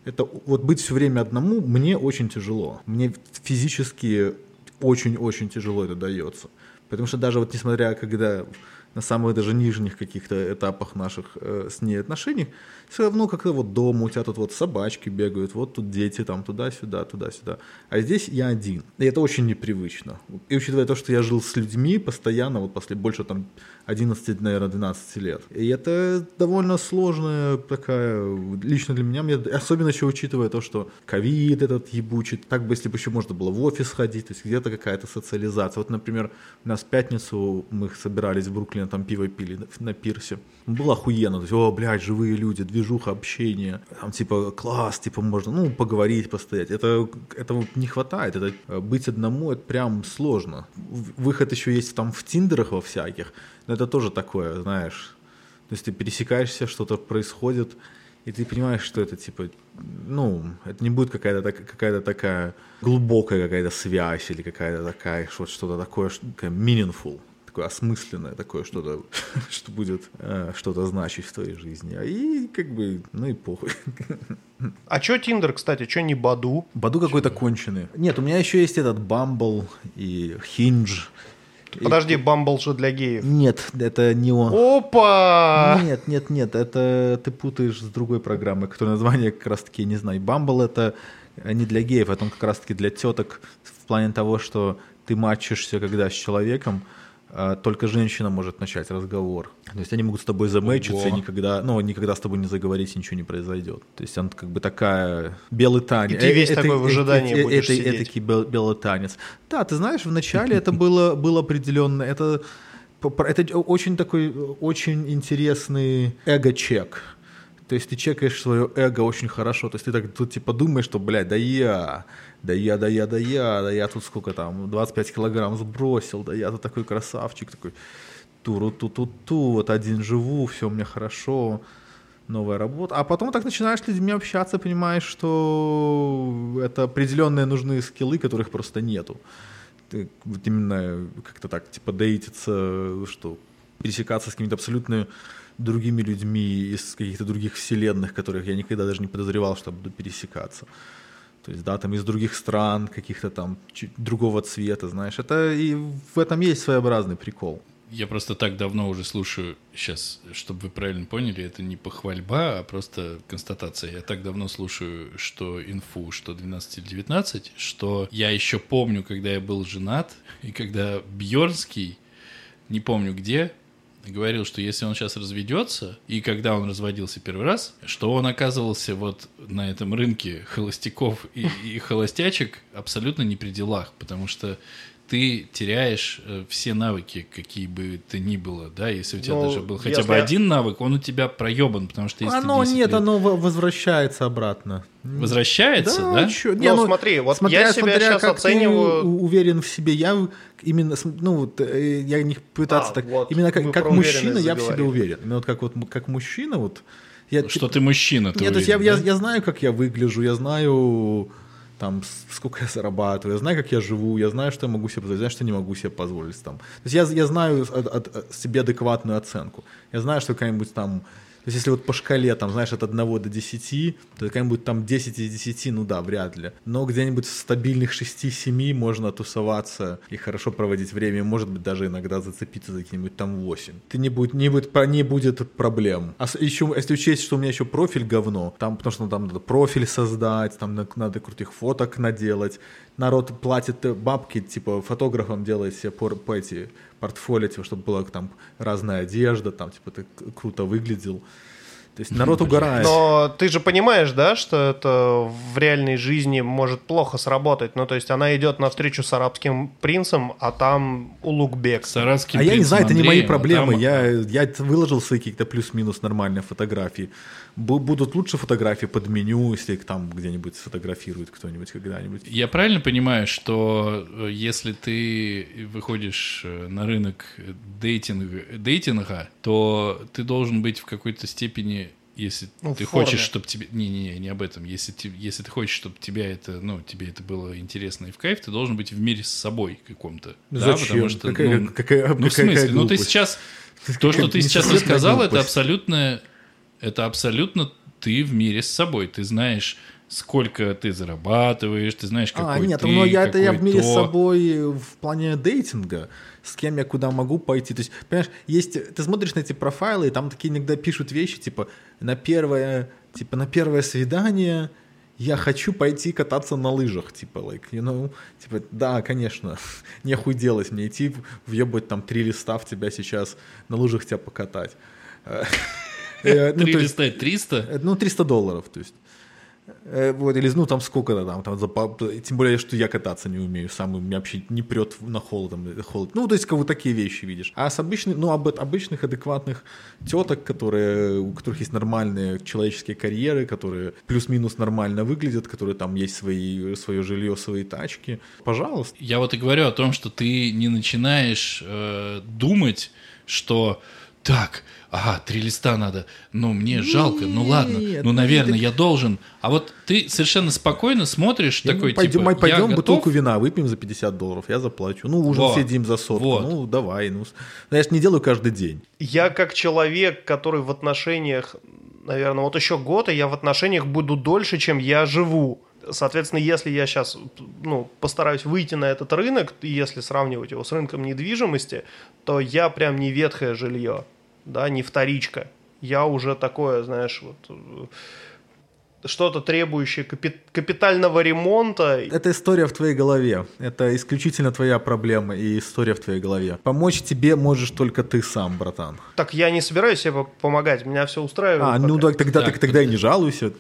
это вот быть все время одному мне очень тяжело. Мне физически очень-очень тяжело это дается. Потому что даже вот несмотря, когда на самых даже нижних каких-то этапах наших э, с ней отношений, все равно как-то вот дома у тебя тут вот собачки бегают, вот тут дети там туда-сюда, туда-сюда. А здесь я один. И это очень непривычно. И учитывая то, что я жил с людьми постоянно, вот после больше там 11, наверное, 12 лет. И это довольно сложная такая, лично для меня, мне, особенно еще учитывая то, что ковид этот ебучий, так бы, если бы еще можно было в офис ходить, то есть где-то какая-то социализация. Вот, например, у нас в пятницу мы собирались в Бруклине, там пиво пили на, пирсе. Было охуенно, то есть, о, блядь, живые люди, движуха, общение. Там, типа, класс, типа, можно, ну, поговорить, постоять. Это, этого не хватает, это э, быть одному, это прям сложно. Выход еще есть там в тиндерах во всяких, но это тоже такое, знаешь, то есть ты пересекаешься, что-то происходит, и ты понимаешь, что это типа, ну, это не будет какая-то так- какая-то такая глубокая какая-то связь или какая-то такая, что- что-то такое, что- meaningful, такое осмысленное, такое что-то, что будет э, что-то значить в твоей жизни. А и как бы, ну и похуй. А чё Тиндер, кстати, чё не Баду? Баду какой-то конченый. Нет, у меня еще есть этот Бамбл и Хиндж. Подожди, Бамбл же для геев. Нет, это не он. Опа! Нет, нет, нет, это ты путаешь с другой программой, которая название как раз-таки, не знаю, Бамбл это не для геев, это он как раз-таки для теток в плане того, что ты матчишься когда с человеком, только женщина может начать разговор. То есть они могут с тобой замечиться, и никогда, ну, никогда с тобой не заговорить, ничего не произойдет. То есть он как бы такая белый танец. И ты весь это, такой в ожидании это, будешь это, сидеть. Этакий бел, белый танец. Да, ты знаешь, вначале это было, было определенно, это, это очень такой, очень интересный эго-чек. То есть ты чекаешь свое эго очень хорошо. То есть ты так тут типа думаешь, что, блядь, да я, да я, да я, да я, да я тут сколько там, 25 килограмм сбросил, да я тут такой красавчик, такой туру-ту-ту-ту, вот один живу, все у меня хорошо, новая работа. А потом так начинаешь с людьми общаться, понимаешь, что это определенные нужны скиллы, которых просто нету. Ты вот именно как-то так, типа, дейтиться, что пересекаться с какими-то абсолютно другими людьми из каких-то других вселенных, которых я никогда даже не подозревал, что буду пересекаться. То есть, да, там из других стран, каких-то там другого цвета, знаешь. Это и в этом есть своеобразный прикол. Я просто так давно уже слушаю, сейчас, чтобы вы правильно поняли, это не похвальба, а просто констатация. Я так давно слушаю, что инфу, что 12 или 19, что я еще помню, когда я был женат, и когда Бьернский, не помню где, говорил, что если он сейчас разведется, и когда он разводился первый раз, что он оказывался вот на этом рынке холостяков и, и холостячек абсолютно не при делах, потому что ты теряешь э, все навыки, какие бы ты ни было, да, если у тебя Ну, даже был хотя бы один навык, он у тебя проебан, потому что если ты Оно 10 нет, лет- оно возвращается обратно. возвращается, да? чё, Ну, смотри, вот я себя щас как ты оцениваю- у- уверен в себе. Я именно, ну, вот, э, я не пытаться А, так, вот, именно как, как мужчина я в себе уверен. Именно вот как вот как мужчина вот. Я, Что ты мужчина, ты Нет, то есть я, уверен, я, да? я знаю, как я выгляжу, я знаю там сколько я зарабатываю, я знаю, как я живу, я знаю, что я могу себе позволить, знаю, что не могу себе позволить там. То есть я, я знаю от- от себе адекватную оценку. Я знаю, что какая-нибудь там то есть если вот по шкале, там, знаешь, от 1 до 10, то какая-нибудь там 10 из 10, ну да, вряд ли. Но где-нибудь в стабильных 6-7 можно тусоваться и хорошо проводить время, может быть, даже иногда зацепиться за какие-нибудь там 8. Ты не будет, не будет, про- не будет проблем. А еще, если учесть, что у меня еще профиль говно, там, потому что ну, там надо профиль создать, там на- надо крутых фоток наделать, народ платит э, бабки, типа фотографам делает себе пор- по эти портфолио, типа, чтобы была там разная одежда, там, типа, ты круто выглядел. То есть народ угорает. Но ты же понимаешь, да, что это в реальной жизни может плохо сработать. Ну, то есть она идет навстречу с арабским принцем, а там Улугбек. С арабским А я не знаю, это не мои а проблемы. там- Я, я это выложил свои какие-то плюс-минус нормальные фотографии. Бу- Будут лучше фотографии под меню, если их там где-нибудь сфотографирует кто-нибудь когда-нибудь. Я правильно понимаю, что э, если ты выходишь э, на рынок дейтинга, дейтинга, то ты должен быть в какой-то степени, если Ну, ты форме. хочешь, чтобы тебе... Не-не-не, не об этом. Если, те- если ты хочешь, чтобы тебя это, ну, тебе это было интересно и в кайф, ты должен быть в мире с собой каком-то. Да, Зачем? потому что, Какая- ну, какая- ну, в какая смысле? Ну, ты сейчас... То, что ты сейчас рассказал, это абсолютно... Это абсолютно ты в мире с собой. Ты знаешь, сколько ты зарабатываешь, ты знаешь, какой А, нет, ты, ну я это я в мире с то. собой в плане дейтинга, с кем я куда могу пойти. То есть, понимаешь, есть, ты смотришь на эти профайлы, и там такие иногда пишут вещи, типа, на первое, типа, на первое свидание я хочу пойти кататься на лыжах, типа, like, you know, типа, да, конечно, нехуй делать мне идти, въебать там три листа в тебя сейчас, на лыжах тебя покатать. Э, ну, Три листа 300? Э, Ну, 300 долларов, то есть. Э, Вот, или, ну, там сколько-то там, там за, тем более, что я кататься не умею, сам у меня вообще не прет на холодом, э, холод. Ну, то есть, как вот такие вещи видишь. А с обычных, ну, об, обычных адекватных теток, которые, у которых есть нормальные человеческие карьеры, которые плюс-минус нормально выглядят, которые там есть свои, свое жилье, свои тачки, пожалуйста. Я вот и говорю о том, что ты не начинаешь э, думать, что так, ага, три листа надо, ну, мне жалко, ну ладно, Нет, ну, наверное, я должен. А вот ты совершенно спокойно смотришь, Я такой, пойдем, типа, пойдем бутылку вина выпьем за 50 долларов, я заплачу. Ну, ужин Вот, съедим за сотку. вот. Ну, давай. Ну, Ну, я же не делаю каждый день. Я как человек, который в отношениях, наверное, вот еще год, и я в отношениях буду дольше, чем я живу. Соответственно, если я сейчас ну, постараюсь выйти на этот рынок, если сравнивать его с рынком недвижимости, то я прям не ветхое жилье, да, не вторичка. Я уже такое, знаешь, вот э, что-то требующее капи- капитального ремонта. Это история в твоей голове. Это исключительно твоя проблема и история в твоей голове. Помочь тебе можешь только ты сам, братан. Так я не собираюсь себе помогать, меня все устраивает. А, ну пока. так, тогда, Так, так, тогда и не жалуйся.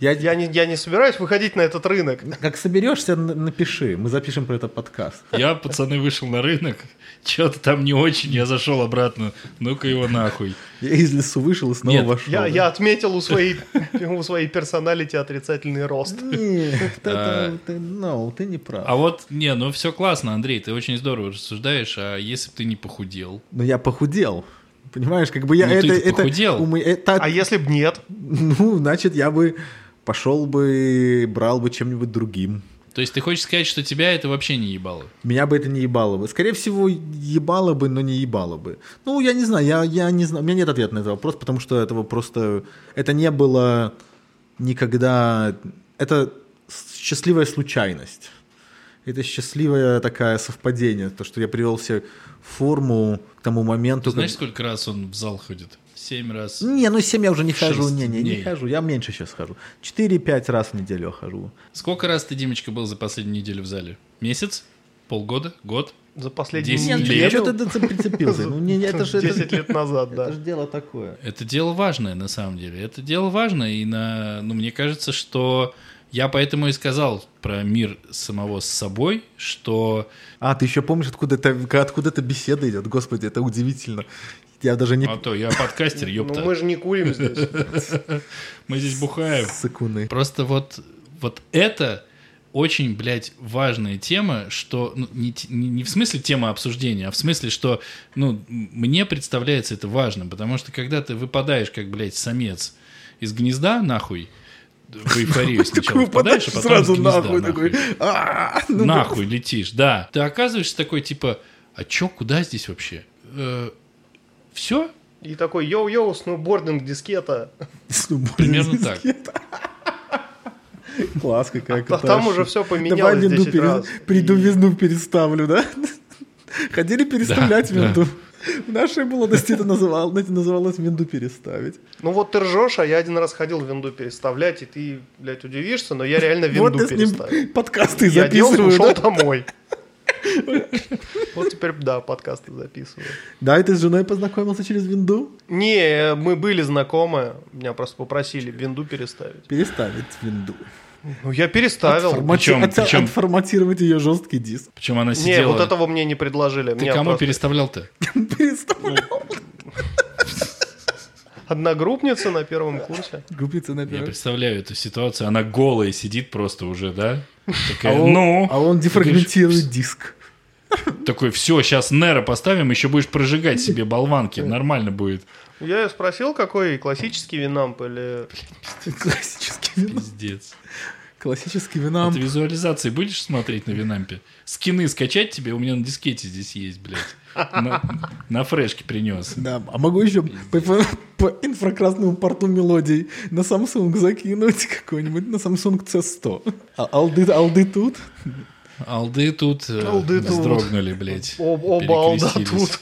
Я, Я не, я не собираюсь выходить на этот рынок. Как соберешься, напиши. Мы запишем про это подкаст. Я, пацаны, вышел на рынок, что-то там не очень, я зашел обратно, ну-ка его нахуй. Я из лесу вышел и снова Нет, вошел. Я, да? я отметил у своей, у своей персоналити отрицательный рост. Нет, это, А. ты, no, ты не прав. А вот, не, ну все классно, Андрей, ты очень здорово рассуждаешь, а если бы ты не похудел? Но я похудел. Понимаешь, как бы я Ну, это, это, похудел. ме- это- А если б нет? ну, значит, я бы пошел бы, брал бы чем-нибудь другим. То есть ты хочешь сказать, что тебя это вообще не ебало? Меня бы это не ебало бы. Скорее всего, ебало бы, но не ебало бы. Ну, я не знаю, я, я не знаю. У меня нет ответа на этот вопрос, потому что этого просто... Это не было никогда... Это счастливая случайность. Это счастливое такое совпадение, то, что я привел себе форму к тому моменту... Ты знаешь, как- сколько раз он в зал ходит? Семь раз. Не, ну 7 я уже не хожу, не, не, не хожу, я меньше сейчас хожу. 4-5 раз в неделю я хожу. Сколько раз ты, Димочка, был за последнюю неделю в зале? Месяц? Полгода? Год? За последние Десять Нет, лет. я что-то прицепился. Ну, не, это же... 10 лет назад, да. Это же дело такое. Это дело важное, на самом деле. Это дело важное, и на, ну, мне кажется, что я поэтому и сказал про мир самого с собой, что А, ты еще помнишь, откуда это, откуда эта беседа идет? Господи, это удивительно. Я даже не... а то я подкастер, ёпта. Ну мы же не курим здесь. Мы здесь бухаем. Сыкуны. Просто вот, вот это очень, блядь, важная тема, что ну, не, не, не в смысле тема обсуждения, а в смысле, что ну, мне представляется это важным, потому что когда ты выпадаешь, как, блядь, самец из гнезда, нахуй, в эйфорию сначала выпадаешь, а потом сразу гнезда, нахуй такой. «А, ну, нахуй летишь, да. Ты оказываешься такой, типа, а чё, куда здесь вообще? все? И такой, йоу-йоу, сноубординг, дискета. Примерно дискет. Класс какая А там уже все Давай поменялось винду 10 пере- раз. приду везну переставлю, да? Ходили переставлять винду. В нашей молодости это называлось, знаете, называлось винду переставить. Ну вот ты ржешь, а я один раз ходил винду переставлять, и ты, блядь, удивишься, но я реально винду Вот я с ним переставил. подкасты Я записываю. ушел да? домой. Вот теперь, да, подкасты записываю. Да, и ты с женой познакомился через винду? Не, мы были знакомы, меня просто попросили винду переставить. Переставить винду. Ну, я переставил. Отформати- Причем- от- причем- Отформатировать ее жесткий диск. Причем она Не, сидела... вот этого мне не предложили. Ты Меня кому просто переставлял-то? Переставлял. Одногруппница на первом курсе. Губится на Я первый. представляю эту ситуацию. Она голая сидит просто уже, да? А Такая, он, ну... а он дефрагментирует диск. Такой, все, сейчас Нера поставим, еще будешь прожигать себе болванки. Нормально будет. Я ее спросил, какой классический винамп или... Классический винамп. Пиздец. Классический А винамп. ты визуализации будешь смотреть на Винампе? Скины скачать тебе? У меня на дискете здесь есть, блядь. На, на флешке принес. Да, а могу еще по, по- по инфракрасному порту мелодий на Samsung закинуть какой-нибудь, на Samsung C100. А алды, алды тут? Алды тут э, Алды тут. вздрогнули, блядь. Об- оба алда тут.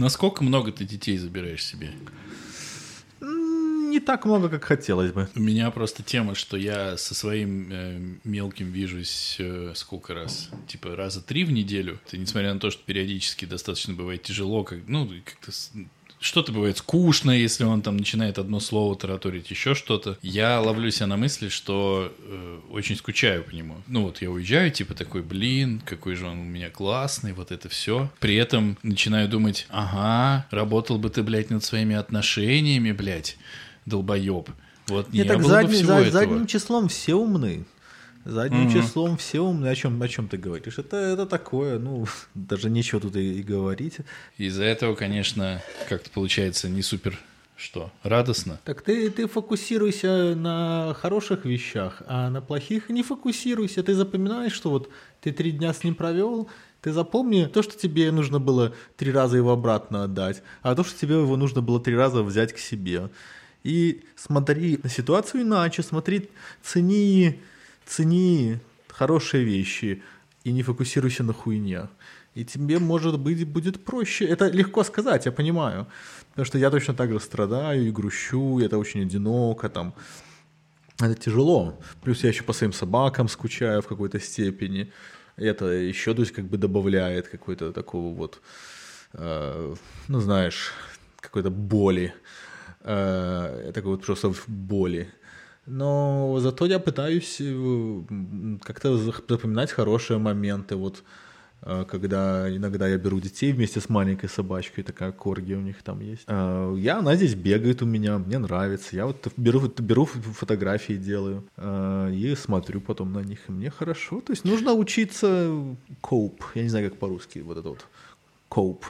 Насколько много ты детей забираешь себе? Не так много, как хотелось бы. У меня просто тема, что я со своим э, мелким вижусь э, сколько раз? Типа раза три в неделю. Это несмотря на то, что периодически достаточно бывает тяжело, как, ну, как-то что-то бывает скучно, если он там начинает одно слово тараторить, еще что-то. Я ловлю себя на мысли, что э, очень скучаю по нему. Ну вот я уезжаю, типа такой, блин, какой же он у меня классный, вот это все. При этом начинаю думать, ага, работал бы ты, блядь, над своими отношениями, блядь, долбоеб. Вот не Не, так было бы задним, всего за- этого. задним числом все умны. Задним числом все умные. О чем, о чем ты говоришь? Это, это такое, ну, даже нечего тут и, и говорить. Из-за этого, конечно, как-то получается не супер, что, радостно. Так ты, ты фокусируйся на хороших вещах, а на плохих не фокусируйся. Ты запоминаешь, что вот ты три дня с ним провел, ты запомни то, что тебе нужно было три раза его обратно отдать, а то, что тебе его нужно было три раза взять к себе. И смотри на ситуацию иначе, смотри, цени, цени хорошие вещи и не фокусируйся на хуйне. И тебе, может быть, будет проще. Это легко сказать, я понимаю. Потому что я точно так же страдаю и грущу, и это очень одиноко, там. Это тяжело. Плюс я еще по своим собакам скучаю в какой-то степени. Это еще, то есть, как бы добавляет какой-то такого вот, э, ну, знаешь, какой-то боли. Э, такой вот просто боли. Но зато я пытаюсь э, как-то запоминать хорошие моменты. Вот э, когда иногда я беру детей вместе с маленькой собачкой, такая корги у них там есть. Э, Я, она здесь бегает у меня, мне нравится. Я вот беру, беру фотографии, делаю и смотрю потом на них, и мне хорошо. То есть нужно учиться коуп. Я не знаю, как по-русски вот это вот коуп.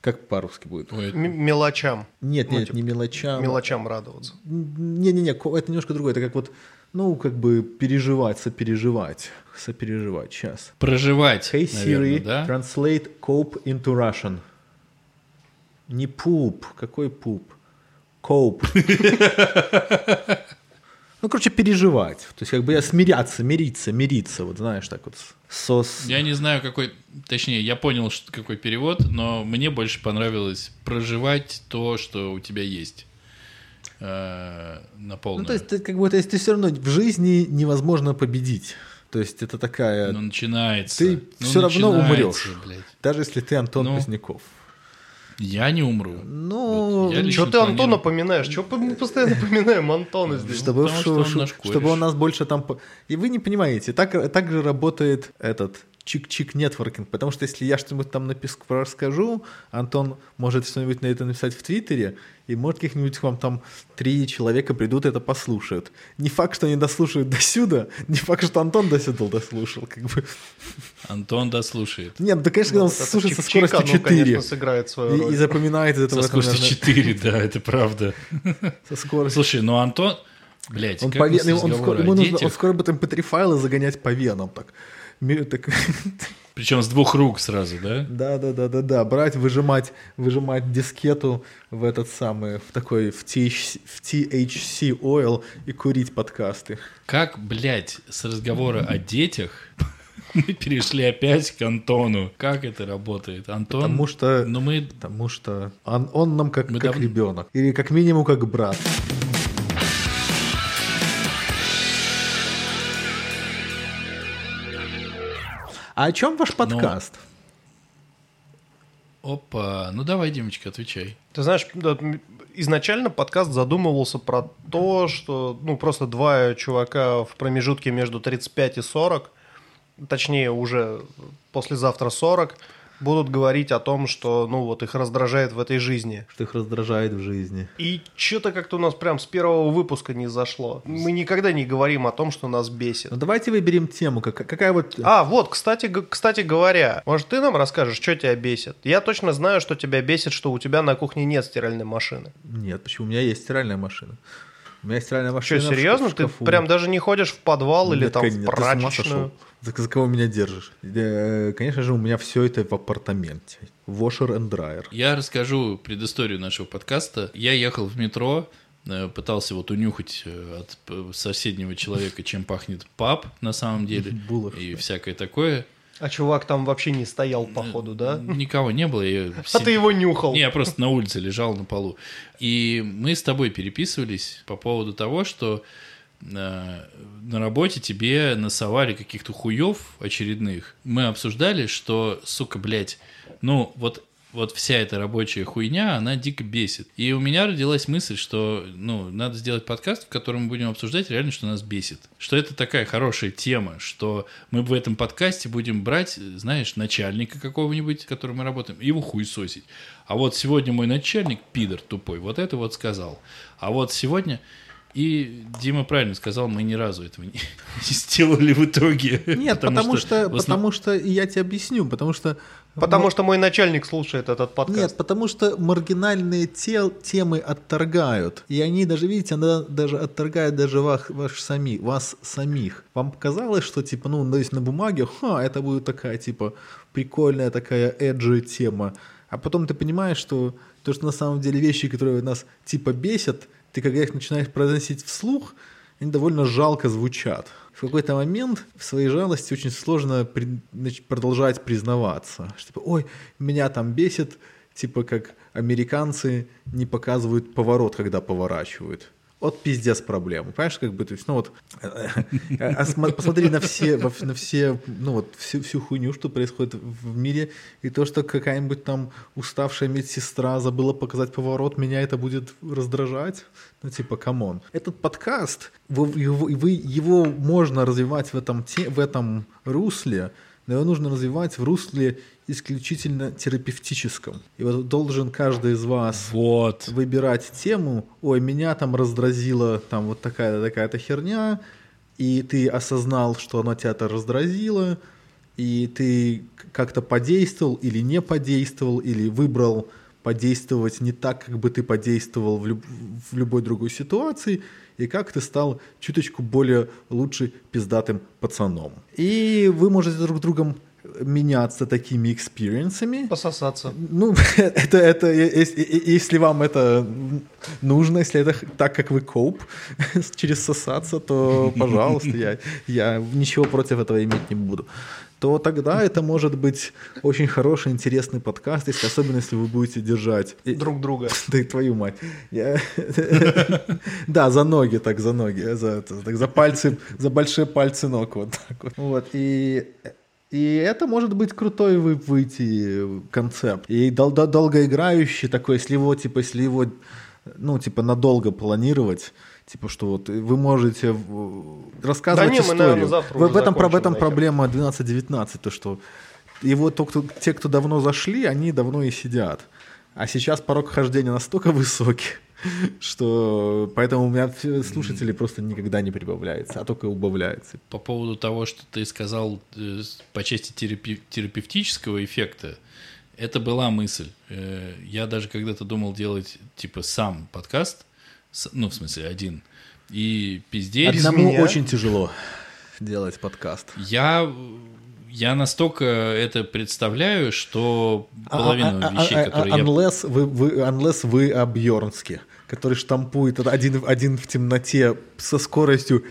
Как по-русски будет? М- мелочам. Нет, Ну, нет, типа, не мелочам. Мелочам радоваться. Не-не-не, это немножко другое. Это как вот, ну, как бы переживать, сопереживать. Сопереживать. Сейчас. проживать, Hey наверное, Siri, да? translate cope into Russian. Не пуп. Какой пуп? Cope. Ну, короче, переживать. То есть, как бы я смиряться, мириться, мириться. Вот знаешь, так вот. Сос. Я не знаю, какой, точнее, я понял, что, какой перевод, но мне больше понравилось проживать то, что у тебя есть э, на полную. Ну, то есть, ты, как бы, то есть, ты все равно в жизни невозможно победить. То есть, это такая... Ну, начинается. Ты Ну, равно начинается, умрёшь. блядь. Даже если ты Антон Ну, Поздняков. Я не умру. Ну, Вот Че ты планирую- Антона поминаешь? Че мы постоянно поминаем Антона здесь? чтобы, потому что он чтобы у нас больше там... по- И вы не понимаете, так, так же работает этот чик-чик нетворкинг, потому что если я что-нибудь там напис- расскажу, Антон может что-нибудь на это написать в Твиттере, и может каких-нибудь к вам там три человека придут и это послушают. Не факт, что они дослушают до сюда, не факт, что Антон до сюда дослушал, как бы. Антон дослушает. Нет, да, конечно, когда он слушает со скоростью оно, конечно, 4 сыграет свою и, роль. и запоминает из этого, Со скоростью наверное, 4, да, это правда. со скоростью. Слушай, ну Антон... Блять, Он, как по вен- он, скоро, ему нужно, он скоро будет mp3 файлы загонять по венам. Так. Причем с двух рук сразу, да? Да, да, да, да, да. Брать, выжимать, выжимать дискету в этот самый, в такой, в THC, в THC oil и курить подкасты. Как, блядь, с разговора о детях мы перешли опять к Антону. Как это работает? Антон... Потому что, Ну мы... потому что он, он нам как, Мы как давно- ребенок. Или как минимум как брат. А о чем ваш подкаст? Опа, ну давай, Димочка, отвечай. Ты знаешь, изначально подкаст задумывался про то, что ну просто два чувака в промежутке между 35 и 40, точнее уже послезавтра 40, будут говорить о том, что ну вот их раздражает в этой жизни. Что их раздражает в жизни? И что-то как-то у нас прям с первого выпуска не зашло. Мы никогда не говорим о том, что нас бесит. Ну давайте выберем тему. Как- какая вот... А, вот, кстати, кстати говоря, может, ты нам расскажешь, что тебя бесит? Я точно знаю, что тебя бесит, что у тебя на кухне нет стиральной машины. Нет, почему? У меня есть стиральная машина. У меня стиральная Что, машина. в серьезно? Ты прям даже не ходишь в подвал или Нет, там конечно, в прачечную? За, за кого меня держишь? Э, Конечно же, у меня все это в апартаменте. Washer and dryer. Я расскажу предысторию нашего подкаста. Я ехал в метро, э, пытался вот унюхать э, от соседнего человека, чем пахнет паб на самом деле. Булочка. И всякое такое. А чувак там вообще не стоял, походу, да? Никого не было. я А сид- ты его нюхал. Не, я просто на улице лежал на полу. И мы с тобой переписывались по поводу того, что на работе тебе насовали каких-то хуев очередных. Мы обсуждали, что, сука, блядь, ну вот вот вся эта рабочая хуйня, она дико бесит. И у меня родилась мысль, что, ну, надо сделать подкаст, в котором мы будем обсуждать реально, что нас бесит. Что это такая хорошая тема, что мы в этом подкасте будем брать, знаешь, начальника какого-нибудь, с которым мы работаем, и его хуесосить. А вот сегодня мой начальник, пидор тупой, вот это вот сказал. А вот сегодня И Дима правильно сказал, мы ни разу этого не, не сделали в итоге. Нет, потому, что, что, потому что я тебе объясню, потому что Потому что мой начальник слушает этот подкаст. Нет, потому что маргинальные тел, темы отторгают. И они даже, видите, она даже отторгает даже вас, ваш сами, вас самих. Вам показалось, что типа, ну, то есть на бумаге, ха, это будет такая типа прикольная такая эджи тема. А потом ты понимаешь, что то, что на самом деле вещи, которые нас типа бесят, ты когда их начинаешь произносить вслух, они довольно жалко звучат. В какой-то момент в своей жалости очень сложно при, продолжать признаваться. Что, типа, ой, меня там бесит, типа как американцы не показывают поворот, когда поворачивают вот пиздец проблема. Понимаешь, как бы, то есть, ну вот, а посмотри на все, на все, ну вот, всю, всю хуйню, что происходит в мире, и то, что какая-нибудь там уставшая медсестра забыла показать поворот, меня это будет раздражать. Ну, типа, come on. Этот подкаст, вы, его, его можно развивать в этом, в этом русле, но его нужно развивать в русле исключительно терапевтическом. И вот должен каждый из вас вот. выбирать тему, ой, меня там раздразила там вот такая-то такая-то херня, и ты осознал, что она тебя-то раздразила, и ты как-то подействовал или не подействовал, или выбрал подействовать не так, как бы ты подействовал в, люб- в любой другой ситуации, и как ты стал чуточку более лучше пиздатым пацаном. И вы можете друг другом меняться такими experience ами. Пососаться. Ну, это, это если, вам это нужно, если это так, как вы коп, через сосаться, то, пожалуйста, я, я ничего против этого иметь не буду то тогда это может быть очень хороший, интересный подкаст, если, особенно если вы будете держать... Друг друга. Да и твою мать. Я... Да, за ноги так, за ноги, за, так, за пальцы, за большие пальцы ног вот так вот. вот. И и это может быть крутой вы выйти концепт. И дол- дол- долгоиграющий такой, если его, типа, если его, ну, типа, надолго планировать, типа, что вот вы можете рассказывать да не, историю. Мы, наверное, завтра в, в этом, в этом проблема 12-19, то, что его то, кто, те, кто давно зашли, они давно и сидят. А сейчас порог хождения настолько высокий, что поэтому у меня слушателей просто никогда не прибавляется, а только убавляется. По поводу того, что ты сказал э, по части терапи- терапевтического эффекта, это была мысль. Э, я даже когда-то думал делать типа сам подкаст, ну в смысле один, и пиздец. Одному меня... очень тяжело делать подкаст. Я я настолько это представляю, что а, половину а, а, вещей, которые unless я... Вы, вы, unless вы Абьернски, который штампует один, один в темноте со скоростью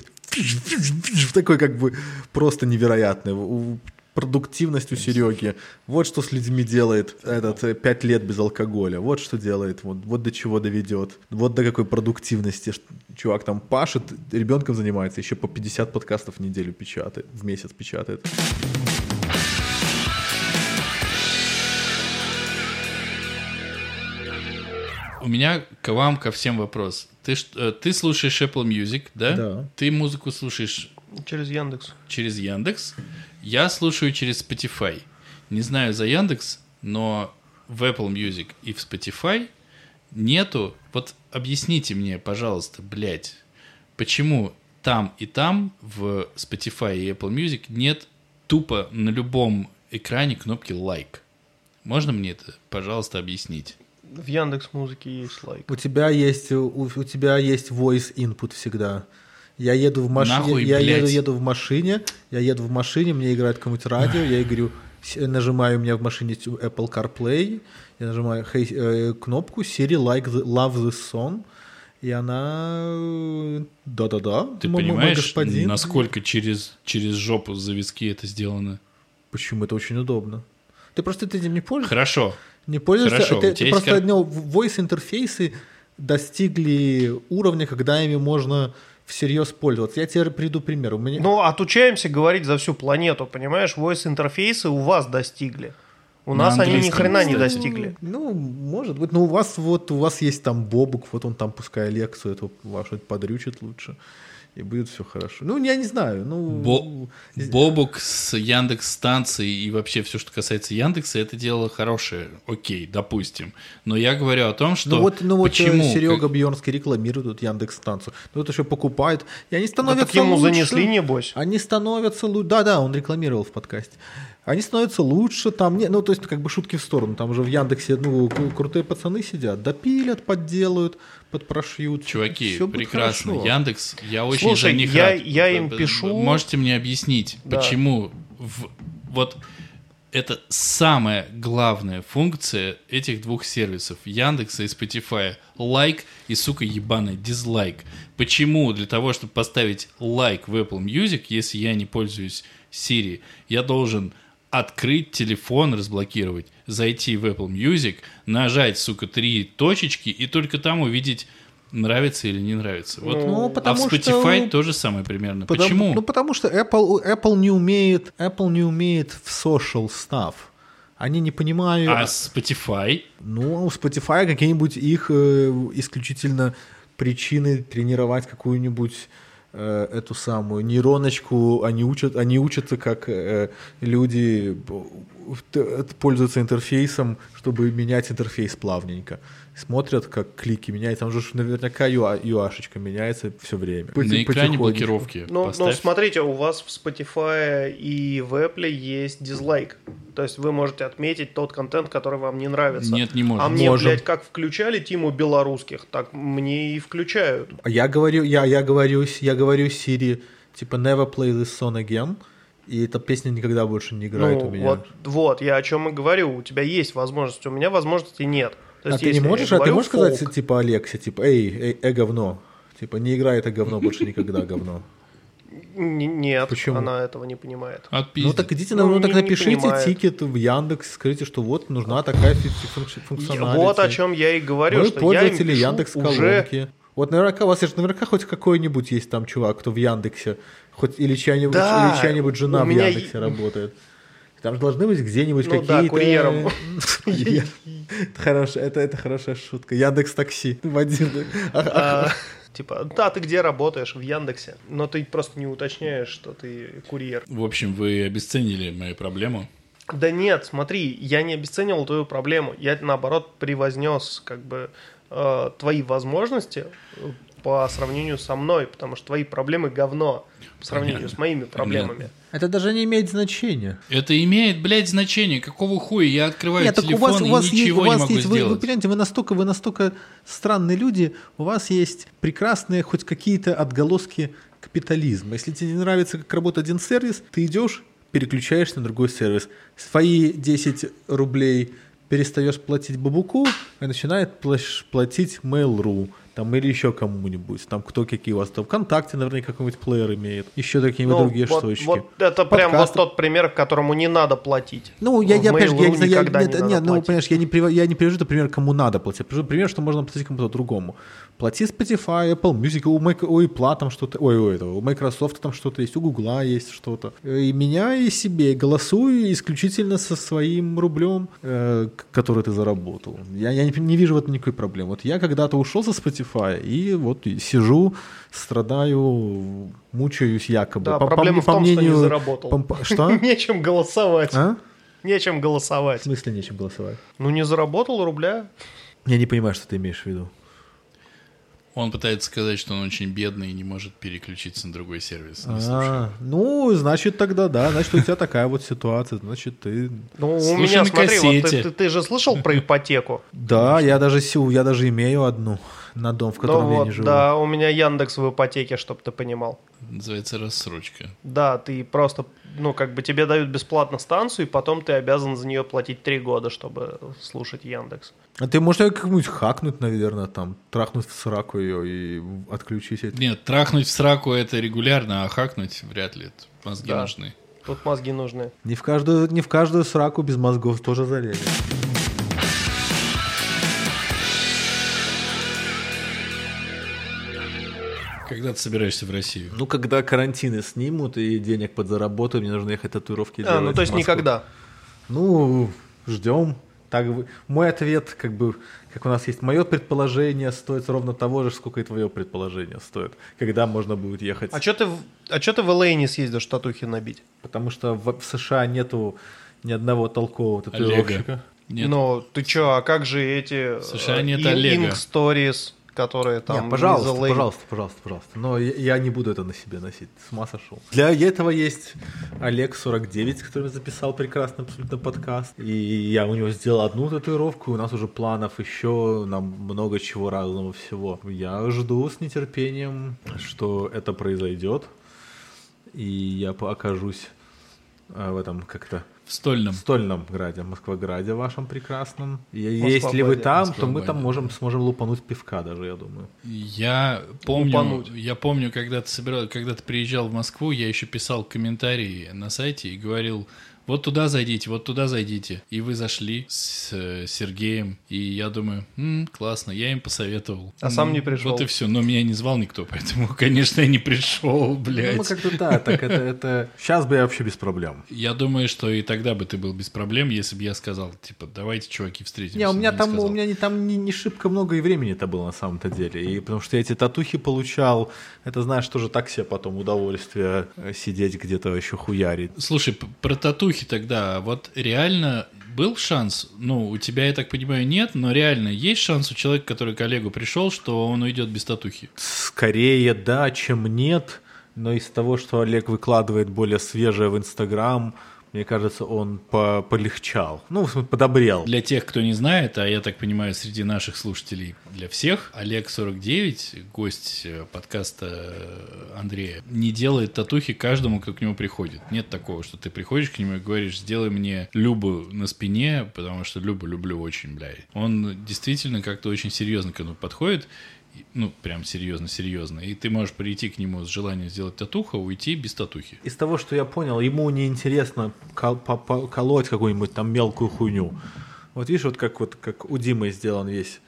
такой как бы просто невероятный. Продуктивность у Сереги. Вот что с людьми делает этот э, пять лет без алкоголя. Вот что делает. Вот, вот до чего доведет. Вот до какой продуктивности. Чувак там пашет, ребенком занимается, еще по 50 подкастов в неделю печатает, в месяц печатает. У меня к вам ко всем вопрос. Ты, э, ты слушаешь Apple Music, да? Да. Ты музыку слушаешь... Через Яндекс. Через Яндекс. Я слушаю через Spotify. Не знаю за Яндекс, но в Apple Music и в Spotify нету... Вот объясните мне, пожалуйста, блядь, почему там и там в Spotify и Apple Music нет тупо на любом экране кнопки лайк? Можно мне это, пожалуйста, объяснить? В Яндекс Музыке есть лайк. У тебя есть у, у тебя есть voice input всегда. Я еду в машине, я еду, еду в машине, я еду в машине, мне играет какое-нибудь радио, я говорю, нажимаю у меня в машине Apple CarPlay, я нажимаю hey, э, кнопку Siri like the, love this song, и она да-да-да. Ты понимаешь, господин. насколько через через жопу зависки это сделано? Почему это очень удобно? Ты просто этим не пользуешься? Хорошо. Не пользуешься? Хорошо, это, это просто кар... voice интерфейсы достигли уровня, когда ими можно всерьез пользоваться. Я тебе приду пример. У меня... Ну, отучаемся говорить за всю планету, понимаешь? Voice интерфейсы у вас достигли. У На нас они ни хрена не достигли. Ну, может быть. Но у вас вот у вас есть там Бобук, вот он там пускай лекцию эту вашу подрючит лучше. И будет все хорошо. Ну, я не знаю, ну... Бо- Бобук с Яндекс станцией и вообще все, что касается Яндекса, это дело хорошее. Окей, допустим. Но я говорю о том, что Ну вот, ну вот почему э, Серега как- Бьернский рекламирует тут Яндекс станцию. Ну вот еще покупает. И они Да становятся так ему лучше. занесли, небось. Они становятся лучше. Да, да, он рекламировал в подкасте. Они становятся лучше, там, не, ну, то есть, как бы шутки в сторону, там же в Яндексе, ну, кру- крутые пацаны сидят, допилят, подделают, подпрошьют. Чуваки, будет прекрасно. хорошо. Яндекс, я очень Слушай, за них я- рад. я им пишу. Можете мне объяснить, Да. почему в- вот это самая главная функция этих двух сервисов, Яндекса и Spotify. Лайк и, сука, ебаный дизлайк. Почему для того, чтобы поставить лайк в Apple Music, если я не пользуюсь Siri, я должен открыть телефон, разблокировать, зайти в Apple Music, нажать, сука, три точечки и только там увидеть, нравится или не нравится. Вот. Ну, а потому в Spotify что- то же самое примерно. Потому- Почему? Ну, потому что Apple, Apple не умеет, Apple не умеет в social stuff. Они не понимают... А Spotify? Ну, у Spotify какие-нибудь их э, исключительно причины тренировать какую-нибудь эту самую нейроночку, они учат, они учатся, как э, люди э, пользуются интерфейсом, чтобы менять интерфейс плавненько. Смотрят, как клики меняются. Там же наверняка UA, UA-шечка меняется все время. На экране блокировки. Ну, ну, смотрите, у вас в Spotify и в Apple есть дизлайк. То есть вы можете отметить тот контент, который вам не нравится. Нет, не можем. А мне, Можем. блядь, как включали Тиму белорусских, так мне и включают. А Я говорю, я, я говорю, я говорю Siri, типа, never play this song again, и эта песня никогда больше не играет ну, у меня. Вот, вот, я о чем и говорю. У тебя есть возможность, у меня возможности нет. То а есть, ты не я можешь, а ты можешь фолк, сказать, типа, Алексе, типа, эй, эй, э, говно. Типа, не играй это говно больше никогда, говно. Нет, Почему? она этого не понимает. Ну Отпиздит. так идите, Ну, ну, ну так не- напишите тикет в Яндекс, скажите, что вот нужна такая функциональность. Вот о чем я и говорю, Мы что я пользователи пишу Яндекс уже... колонки. Вот наверняка у вас есть наверняка хоть какой-нибудь есть там чувак, кто в Яндексе, хоть или чья-нибудь, Да, или чья-нибудь жена в Яндексе и- работает. Там же должны быть где-нибудь Ну да, какие-то... курьером. Я- Это хорошая, это, это хорошая шутка. Яндекс Такси. А- Типа, да, ты где работаешь? В Яндексе. Но ты просто не уточняешь, что ты курьер. В общем, вы обесценили мою проблему. Да нет, смотри, я не обесценивал твою проблему. Я, наоборот, превознес как бы э, твои возможности э, по сравнению со мной, потому что твои проблемы говно по сравнению Понятно. с моими проблемами. Это даже не имеет значения. Это имеет, блядь, значение. Какого хуя? Я открываю Нет, так у телефон вас, у и вас есть, ничего у вас не могу есть, вы, вы сделать. понимаете, вы настолько, вы настолько странные люди, у вас есть прекрасные хоть какие-то отголоски капитализма. Если тебе не нравится, как работает один сервис, ты идешь, переключаешься на другой сервис. Свои 10 рублей перестаешь платить Бабуку, и начинает платить Mail.ru там, или еще кому-нибудь. Там кто какие у вас там ВКонтакте, наверное, какой-нибудь плеер имеет. Еще какие-нибудь Ну, другие вот, штучки. вот это прям вот Подкасты. тот пример, которому не надо платить. Ну, я, В я, понимаешь, я, не я- нет, не надо нет, ну, понимаешь, я не, прив- я не привожу это пример, кому надо платить. Я привожу пример, что можно платить кому-то другому. Плати Spotify, Apple Music, у, Mac, у Apple там что-то, ой, у, этого, у Microsoft там что-то есть, у Google есть что-то. И меня, и себе. Голосую исключительно со своим рублем, э, который ты заработал. Я, я не, не вижу в этом никакой проблемы. Вот я когда-то ушел со Spotify, и вот сижу, страдаю, мучаюсь якобы. Да, По- по проблема в по том, что не мнению- заработал. по- по- Что? Нечем голосовать. А? Нечем В голосовать. смысле нечем голосовать? Ну, не заработал рубля. Я не понимаю, что ты имеешь в виду. Он пытается сказать, что он очень бедный и не может переключиться на другой сервис. Не. А, ну, значит, тогда да. Значит, у тебя такая вот ситуация. Значит, ты... Ну, у меня, смотри, вот ты, кассете. ты- ты же слышал про ипотеку? Да, я даже, я даже имею одну на дом, в Ну котором я вот, не живу. да, у меня Яндекс в ипотеке, чтобы ты понимал. Называется рассрочка. Да, ты просто, ну, как бы тебе дают бесплатно станцию, и потом ты обязан за нее платить три года, чтобы слушать Яндекс. А ты можешь как-нибудь хакнуть, наверное, там, трахнуть в сраку ее и отключить это. Нет, трахнуть в сраку это регулярно, а хакнуть вряд ли. Это Мозги Да. нужны. Тут мозги нужны. Не в каждую, не в каждую сраку без мозгов тоже залезет. Когда ты собираешься в Россию? Ну, когда карантины снимут и денег подзаработаю, мне нужно ехать татуировки А, делать. ну то есть никогда. Ну, ждем. Так, мой ответ, как бы, как у нас есть, мое предположение стоит ровно того же, сколько и твое предположение стоит. Когда можно будет ехать. А что ты, в- а чё ты в LA не съездишь татухи набить? Потому что в, в США нету ни одного толкового татуировщика. Олега. Нет. Ну, ты чё, а как же эти... США э, нет Олега. Ink Stories, которые там... Не, пожалуйста, LA? пожалуйста, пожалуйста, пожалуйста. Но я, я не буду это на себе носить. С ума сошел. Для этого есть Олег 49, который записал прекрасный абсолютно подкаст. И я у него сделал одну татуировку, и у нас уже планов еще на много чего разного всего. Я жду с нетерпением, что это произойдет. И я окажусь э, в этом как-то В стольном. в Стольном граде, Москваграде вашем прекрасном. Москва-граде, если вы там, то мы Москва-граде. там можем, сможем лупануть пивка даже, я думаю. Я помню, Лупануть. я помню, когда ты собирал, когда ты приезжал в Москву, я еще писал комментарии на сайте и говорил, вот туда зайдите, вот туда зайдите. И вы зашли с э, Сергеем, и я думаю, «М, классно, я им посоветовал. А сам М, не пришел. Вот и все, но меня не звал никто, поэтому, конечно, я не пришел, Ну, блядь. как-то да, так это, это... Сейчас бы я вообще без проблем. Я думаю, что и тогда бы ты был без проблем, если бы я сказал, типа, давайте, чуваки, встретимся. Не, у меня там, у меня не, там не, не шибко много и времени-то было на самом-то деле. И потому что я эти татухи получал, это, знаешь, тоже так себе потом удовольствие э, сидеть где-то еще хуярить. Слушай, про татухи тогда, вот реально был шанс, ну, у тебя, я так понимаю, нет, но реально есть шанс у человека, который к Олегу пришел, что он уйдет без татухи? Скорее да, чем нет. Но из того, что Олег выкладывает более свежее в Инстаграм, мне кажется, он по полегчал. Ну, подобрел. Для тех, кто не знает, а я так понимаю, среди наших слушателей для всех, Олег 49, гость э, подкаста э, Андрея, не делает татухи каждому, кто к нему приходит. Нет такого, что ты приходишь к нему и говоришь, сделай мне Любу на спине, потому что Любу люблю очень, блядь. Он действительно как-то очень серьезно к этому подходит. Ну, прям серьезно-серьезно. И ты можешь прийти к нему с желанием сделать татуху, а уйти без татухи. Из того, что я понял, ему не интересно кол- по- колоть какую-нибудь там мелкую хуйню. Вот видишь, вот как вот как у Димы сделан весь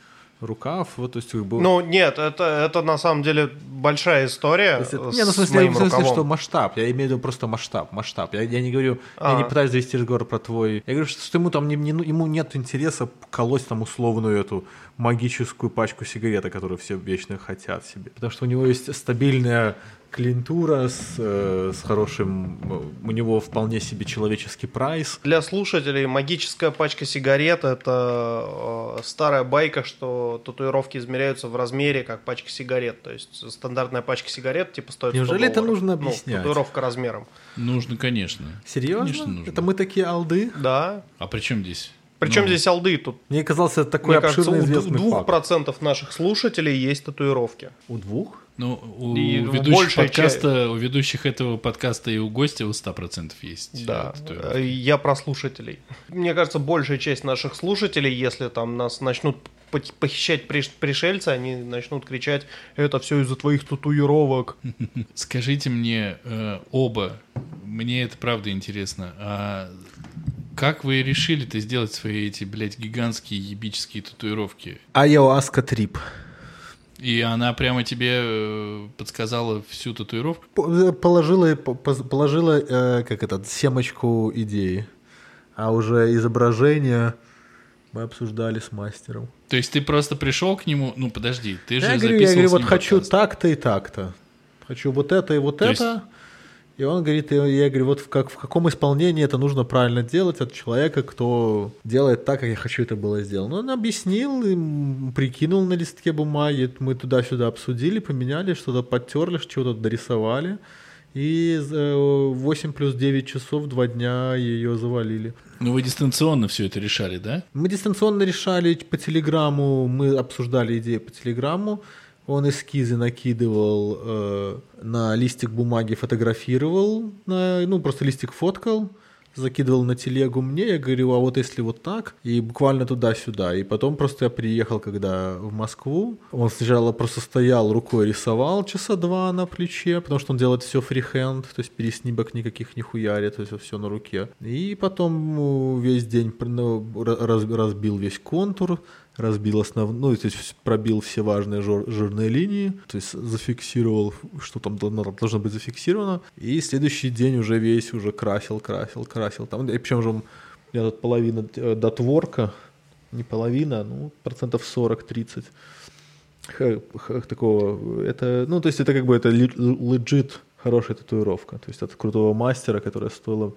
рукав, вот то есть как бы. Ну, нет, это, это на самом деле большая история То есть это- с не, ну, в смысле, моим в смысле, рукавом. что масштаб. Я имею в виду просто масштаб. Масштаб. Я, я не говорю, я А. не пытаюсь завести разговор про твой. Я говорю, что, что ему там не, не- ему нет интереса колоть там условную эту магическую пачку сигареты, которую все вечно хотят себе. Потому что у него есть стабильная клиентура с, э, с хорошим, э, у него вполне себе человеческий прайс. Для слушателей магическая пачка сигарет это э, старая байка, что татуировки измеряются в размере как пачка сигарет. То есть стандартная пачка сигарет типа стоит 100 Неужели это долларов. нужно Ну, объяснять? татуировка размером. Нужно, конечно. Серьезно? Конечно, нужно. Это мы такие алды? Да. А при чем здесь? Причем Ну, здесь алды тут. Мне казался это такой Мне кажется, обширный у известный двух факт. процентов наших слушателей есть татуировки. У двух? Ну, у И ведущих большая подкаста, у ведущих этого подкаста и у гостя у 100% есть. Да, э, татуировки. я про слушателей. Мне кажется, большая часть наших слушателей, если там нас начнут пох- похищать приш- пришельцы, они начнут кричать, это все из-за твоих татуировок. Скажите мне э, оба, мне это правда интересно, а как вы решили-то сделать свои эти, блядь, гигантские ебические татуировки? Айоаска трип. И она прямо тебе э, подсказала всю татуировку? П- Положила, положила э, как это, семочку идеи. А уже изображение мы обсуждали с мастером. То есть ты просто пришел к нему, ну подожди, ты же Я говорю, я говорю, вот хочу так-то и так-то. Хочу вот это и вот То есть- это. И он говорит, и я говорю, вот в, как, в каком исполнении это нужно правильно делать от человека, кто делает так, как я хочу это было сделано. Он объяснил, прикинул на листке бумаги, мы туда-сюда обсудили, поменяли, что-то подтерли, что-то дорисовали. И за 8 плюс 9 часов, два дня ее завалили. Ну вы дистанционно все это решали, да? Мы дистанционно решали по телеграмму, мы обсуждали идеи по телеграмму. Он эскизы накидывал э, на листик бумаги, фотографировал, на, ну просто листик фоткал, закидывал на телегу мне, я говорю, а вот если вот так, и буквально туда-сюда. И потом просто я приехал, когда в Москву, он сначала просто стоял, рукой рисовал часа два на плече, потому что он делает все фрихенд, то есть переснимок никаких не хуярит, то есть все на руке. И потом ну, весь день ну, ра- раз- разбил весь контур, разбил основ... ну, то есть пробил все важные жир- жирные линии, то есть зафиксировал, что там должно, быть зафиксировано, и следующий день уже весь уже красил, красил, красил. Там, и причем же у меня тут половина э, дотворка, не половина, ну, процентов 40-30 х- х- такого, это, ну, то есть это как бы это легит хорошая татуировка, то есть от крутого мастера, которая стоила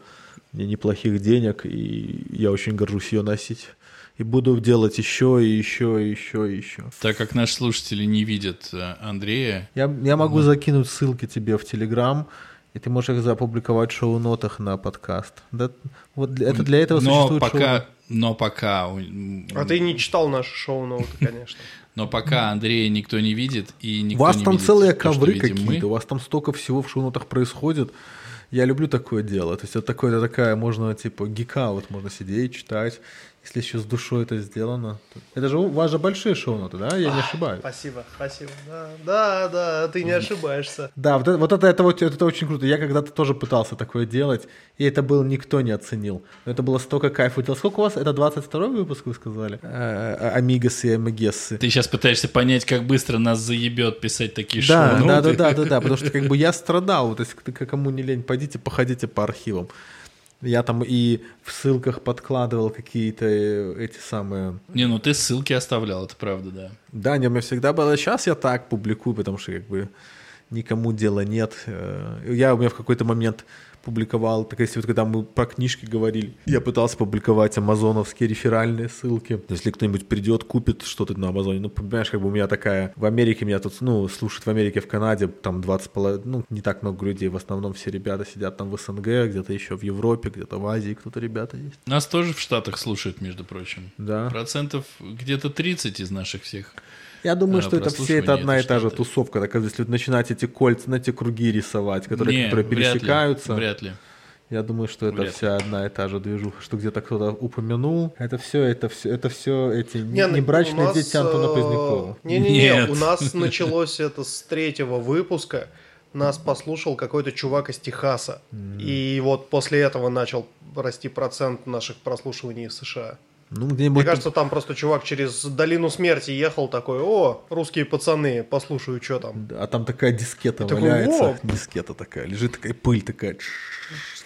мне неплохих денег, и я очень горжусь ее носить. И буду делать еще, и еще, и еще, и еще. Так как наши слушатели не видят э, Андрея, Я, я могу закинуть ссылки тебе в Телеграм, и ты можешь их запубликовать в шоу-нотах на подкаст. Да, вот для- это для этого но существует пока, шоу- но пока, у- А ты не читал наши шоу-ноуты, конечно. но пока Андрея никто не видит и У никто вас не там видит целые то, ковры мы. какие-то, у вас там столько всего в шоу-нотах происходит. Я люблю такое дело. То есть это такое, это такая, можно, типа, гика-вот, можно сидеть, читать. Если еще с душой это сделано. то- Это же у вас же большие шоу-ноты, да? Я не ошибаюсь. Спасибо, спасибо. Да, да, да, ты не ошибаешься. Да, вот это, вот это, это, вот, это очень круто. Я когда-то тоже пытался такое делать, и это был никто не оценил. Но это было столько кайфа. Сколько у вас? Это 22 выпуск, вы сказали? Э, Амигасы и Амигессы. Ты сейчас пытаешься понять, как быстро нас заебет писать такие Да, шоу да, да, да, да, да, потому что как бы я страдал, то есть к- кому не лень, пойдите, походите по архивам. Я там и в ссылках подкладывал какие-то э, эти самые... Не, ну ты ссылки оставлял, это правда, да. Да, не, у меня всегда было. Сейчас я так публикую, потому что как бы никому дела нет. Э, Я у меня в какой-то момент публиковал, так если вот когда мы про книжки говорили, я пытался публиковать амазоновские реферальные ссылки. Если кто-нибудь придет, купит что-то на Амазоне, ну, понимаешь, как бы у меня такая... В Америке меня тут, ну, слушают в Америке, в Канаде, там 20, поло- ну, не так много людей, в основном все ребята сидят там в СНГ, где-то еще в Европе, где-то в Азии кто-то ребята есть. Нас тоже в Штатах слушают, между прочим. Да. Процентов где-то 30 из наших всех. Я думаю, А, что это все это одна и та же тусовка. Так, если начинать эти кольца, на эти круги рисовать, которые, Не, которые вряд ли, пересекаются, Вряд ли. я думаю, что это Вряд вся одна и та же движуха, что где-то кто-то упомянул. Это все, это все, это все эти не, Не, ну, небрачные нас, дети Антона э, Позднякова. Не-не-не, Нет. у нас началось это с третьего выпуска. Нас послушал какой-то чувак из Техаса. И вот после этого начал расти процент наших прослушиваний в США. Ну, Мне где-нибудь кажется, там просто чувак через долину смерти ехал такой, о, русские пацаны, послушаю, что там. а там такая дискета И такой, валяется, «Во!» дискета такая, лежит такая пыль такая,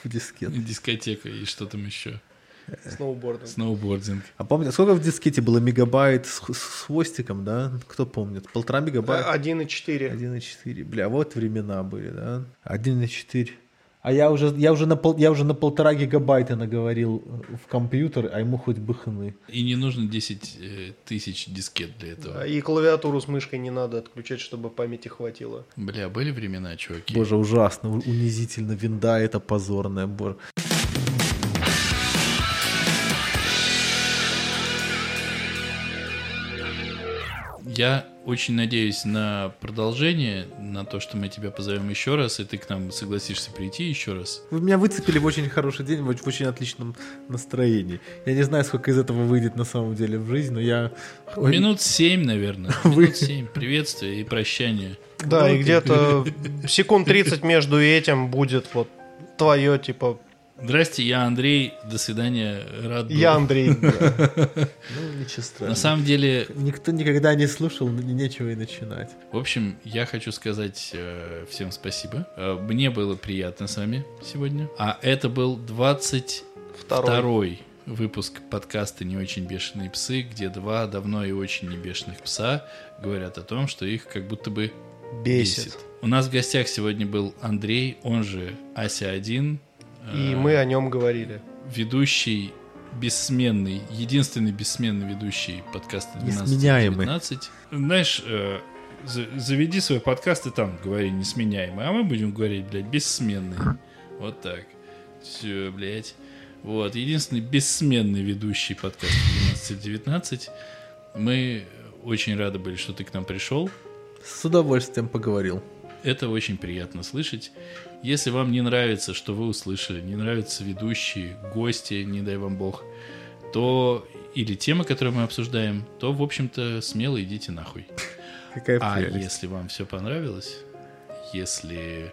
в дискет. Дискотека и что там еще? Сноубордом. Сноубординг. А помните, сколько в дискете было мегабайт с, с хвостиком, да? Кто помнит? Полтора мегабайта? 1,4. 1,4. Бля, вот времена были, да? 1,4. А я уже, я, уже на пол, я уже на полтора гигабайта наговорил в компьютер, а ему хоть бы хны. И не нужно 10 э, тысяч дискет для этого. И клавиатуру с мышкой не надо отключать, чтобы памяти хватило. Бля, были времена, чуваки. Боже, ужасно, унизительно. Винда это позорная. Боже. Я очень надеюсь на продолжение, на то, что мы тебя позовем еще раз, и ты к нам согласишься прийти еще раз. Вы меня выцепили в очень хороший день, в оч- в очень отличном настроении. Я не знаю, сколько из этого выйдет на самом деле в жизнь, но я... Ой, Минут семь, наверное. Минут семь. Приветствие и прощание. Да, и где-то секунд 30 между этим будет вот твое, типа, Здрасте, я Андрей. До свидания. Рад был. я Андрей. Ну, ничего страшного. На самом деле, Никто никогда не слушал, ну, нечего и начинать. в общем, я хочу сказать э, всем спасибо. Э, мне было приятно с вами сегодня. А это был 22 Второй. выпуск подкаста «Не очень бешеные псы», где два давно и очень не бешеных пса говорят о том, что их как будто бы Бесит. У нас в гостях сегодня был Андрей, он же Ася-1, И э, мы о нем говорили. ведущий бессменный, единственный бессменный ведущий подкаста 12 Несменяемый. 19. Знаешь, э, за- заведи свой подкаст и там говори несменяемый, а мы будем говорить, блядь, бессменный. Вот так. Все, блядь. Вот, единственный бессменный ведущий подкаста 12-19. Мы очень рады были, что ты к нам пришел. С удовольствием поговорил. Это очень приятно слышать. Если вам не нравится, что вы услышали, не нравятся ведущие, гости, не дай вам бог, то или темы, которые мы обсуждаем, то, в общем-то, смело идите нахуй. Какая А прелесть. если вам все понравилось, если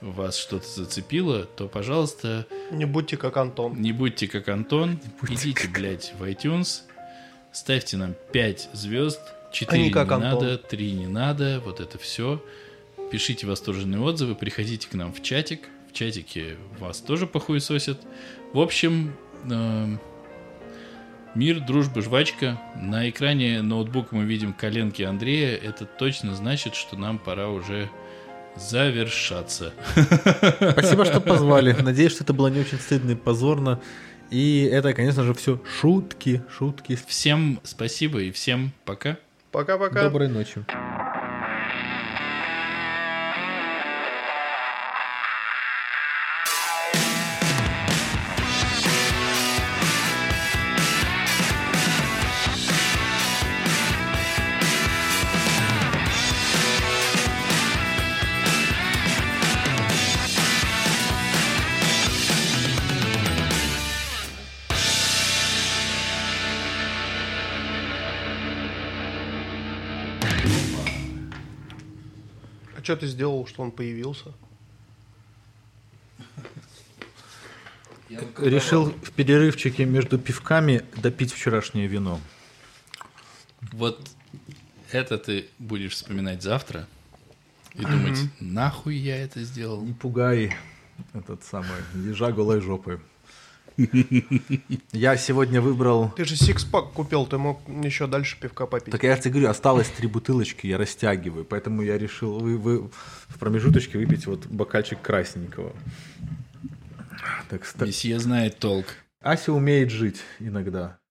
вас что-то зацепило, то, пожалуйста, Не будьте как Антон. не будьте как Антон, идите, блядь, в iTunes, ставьте нам 5 звезд, 4 А не не, как Антон. надо, 3 не надо, вот это все. Пишите восторженные отзывы, приходите к нам в чатик. В чатике вас тоже похуесосят. В общем, эм, Мир, дружба, жвачка. На экране ноутбука мы видим коленки Андрея. Это точно значит, что нам пора уже завершаться. Спасибо, что позвали. Надеюсь, что это было не очень стыдно и позорно. И это, конечно же, все шутки, шутки. Всем спасибо и всем пока. Пока-пока. Доброй ночи. Что ты сделал, что он появился? Решил в перерывчике между пивками допить вчерашнее вино. Вот это ты будешь вспоминать завтра и думать, нахуй я это сделал. Не пугай этот самый, ежа голой жопой. Я сегодня выбрал... Ты же сикспак купил, ты мог еще дальше пивка попить. Так я тебе говорю, осталось три бутылочки, я растягиваю, поэтому я решил вы, вы в промежуточке выпить вот бокальчик красненького. Так, ста- Месье знает толк. Ася умеет жить иногда.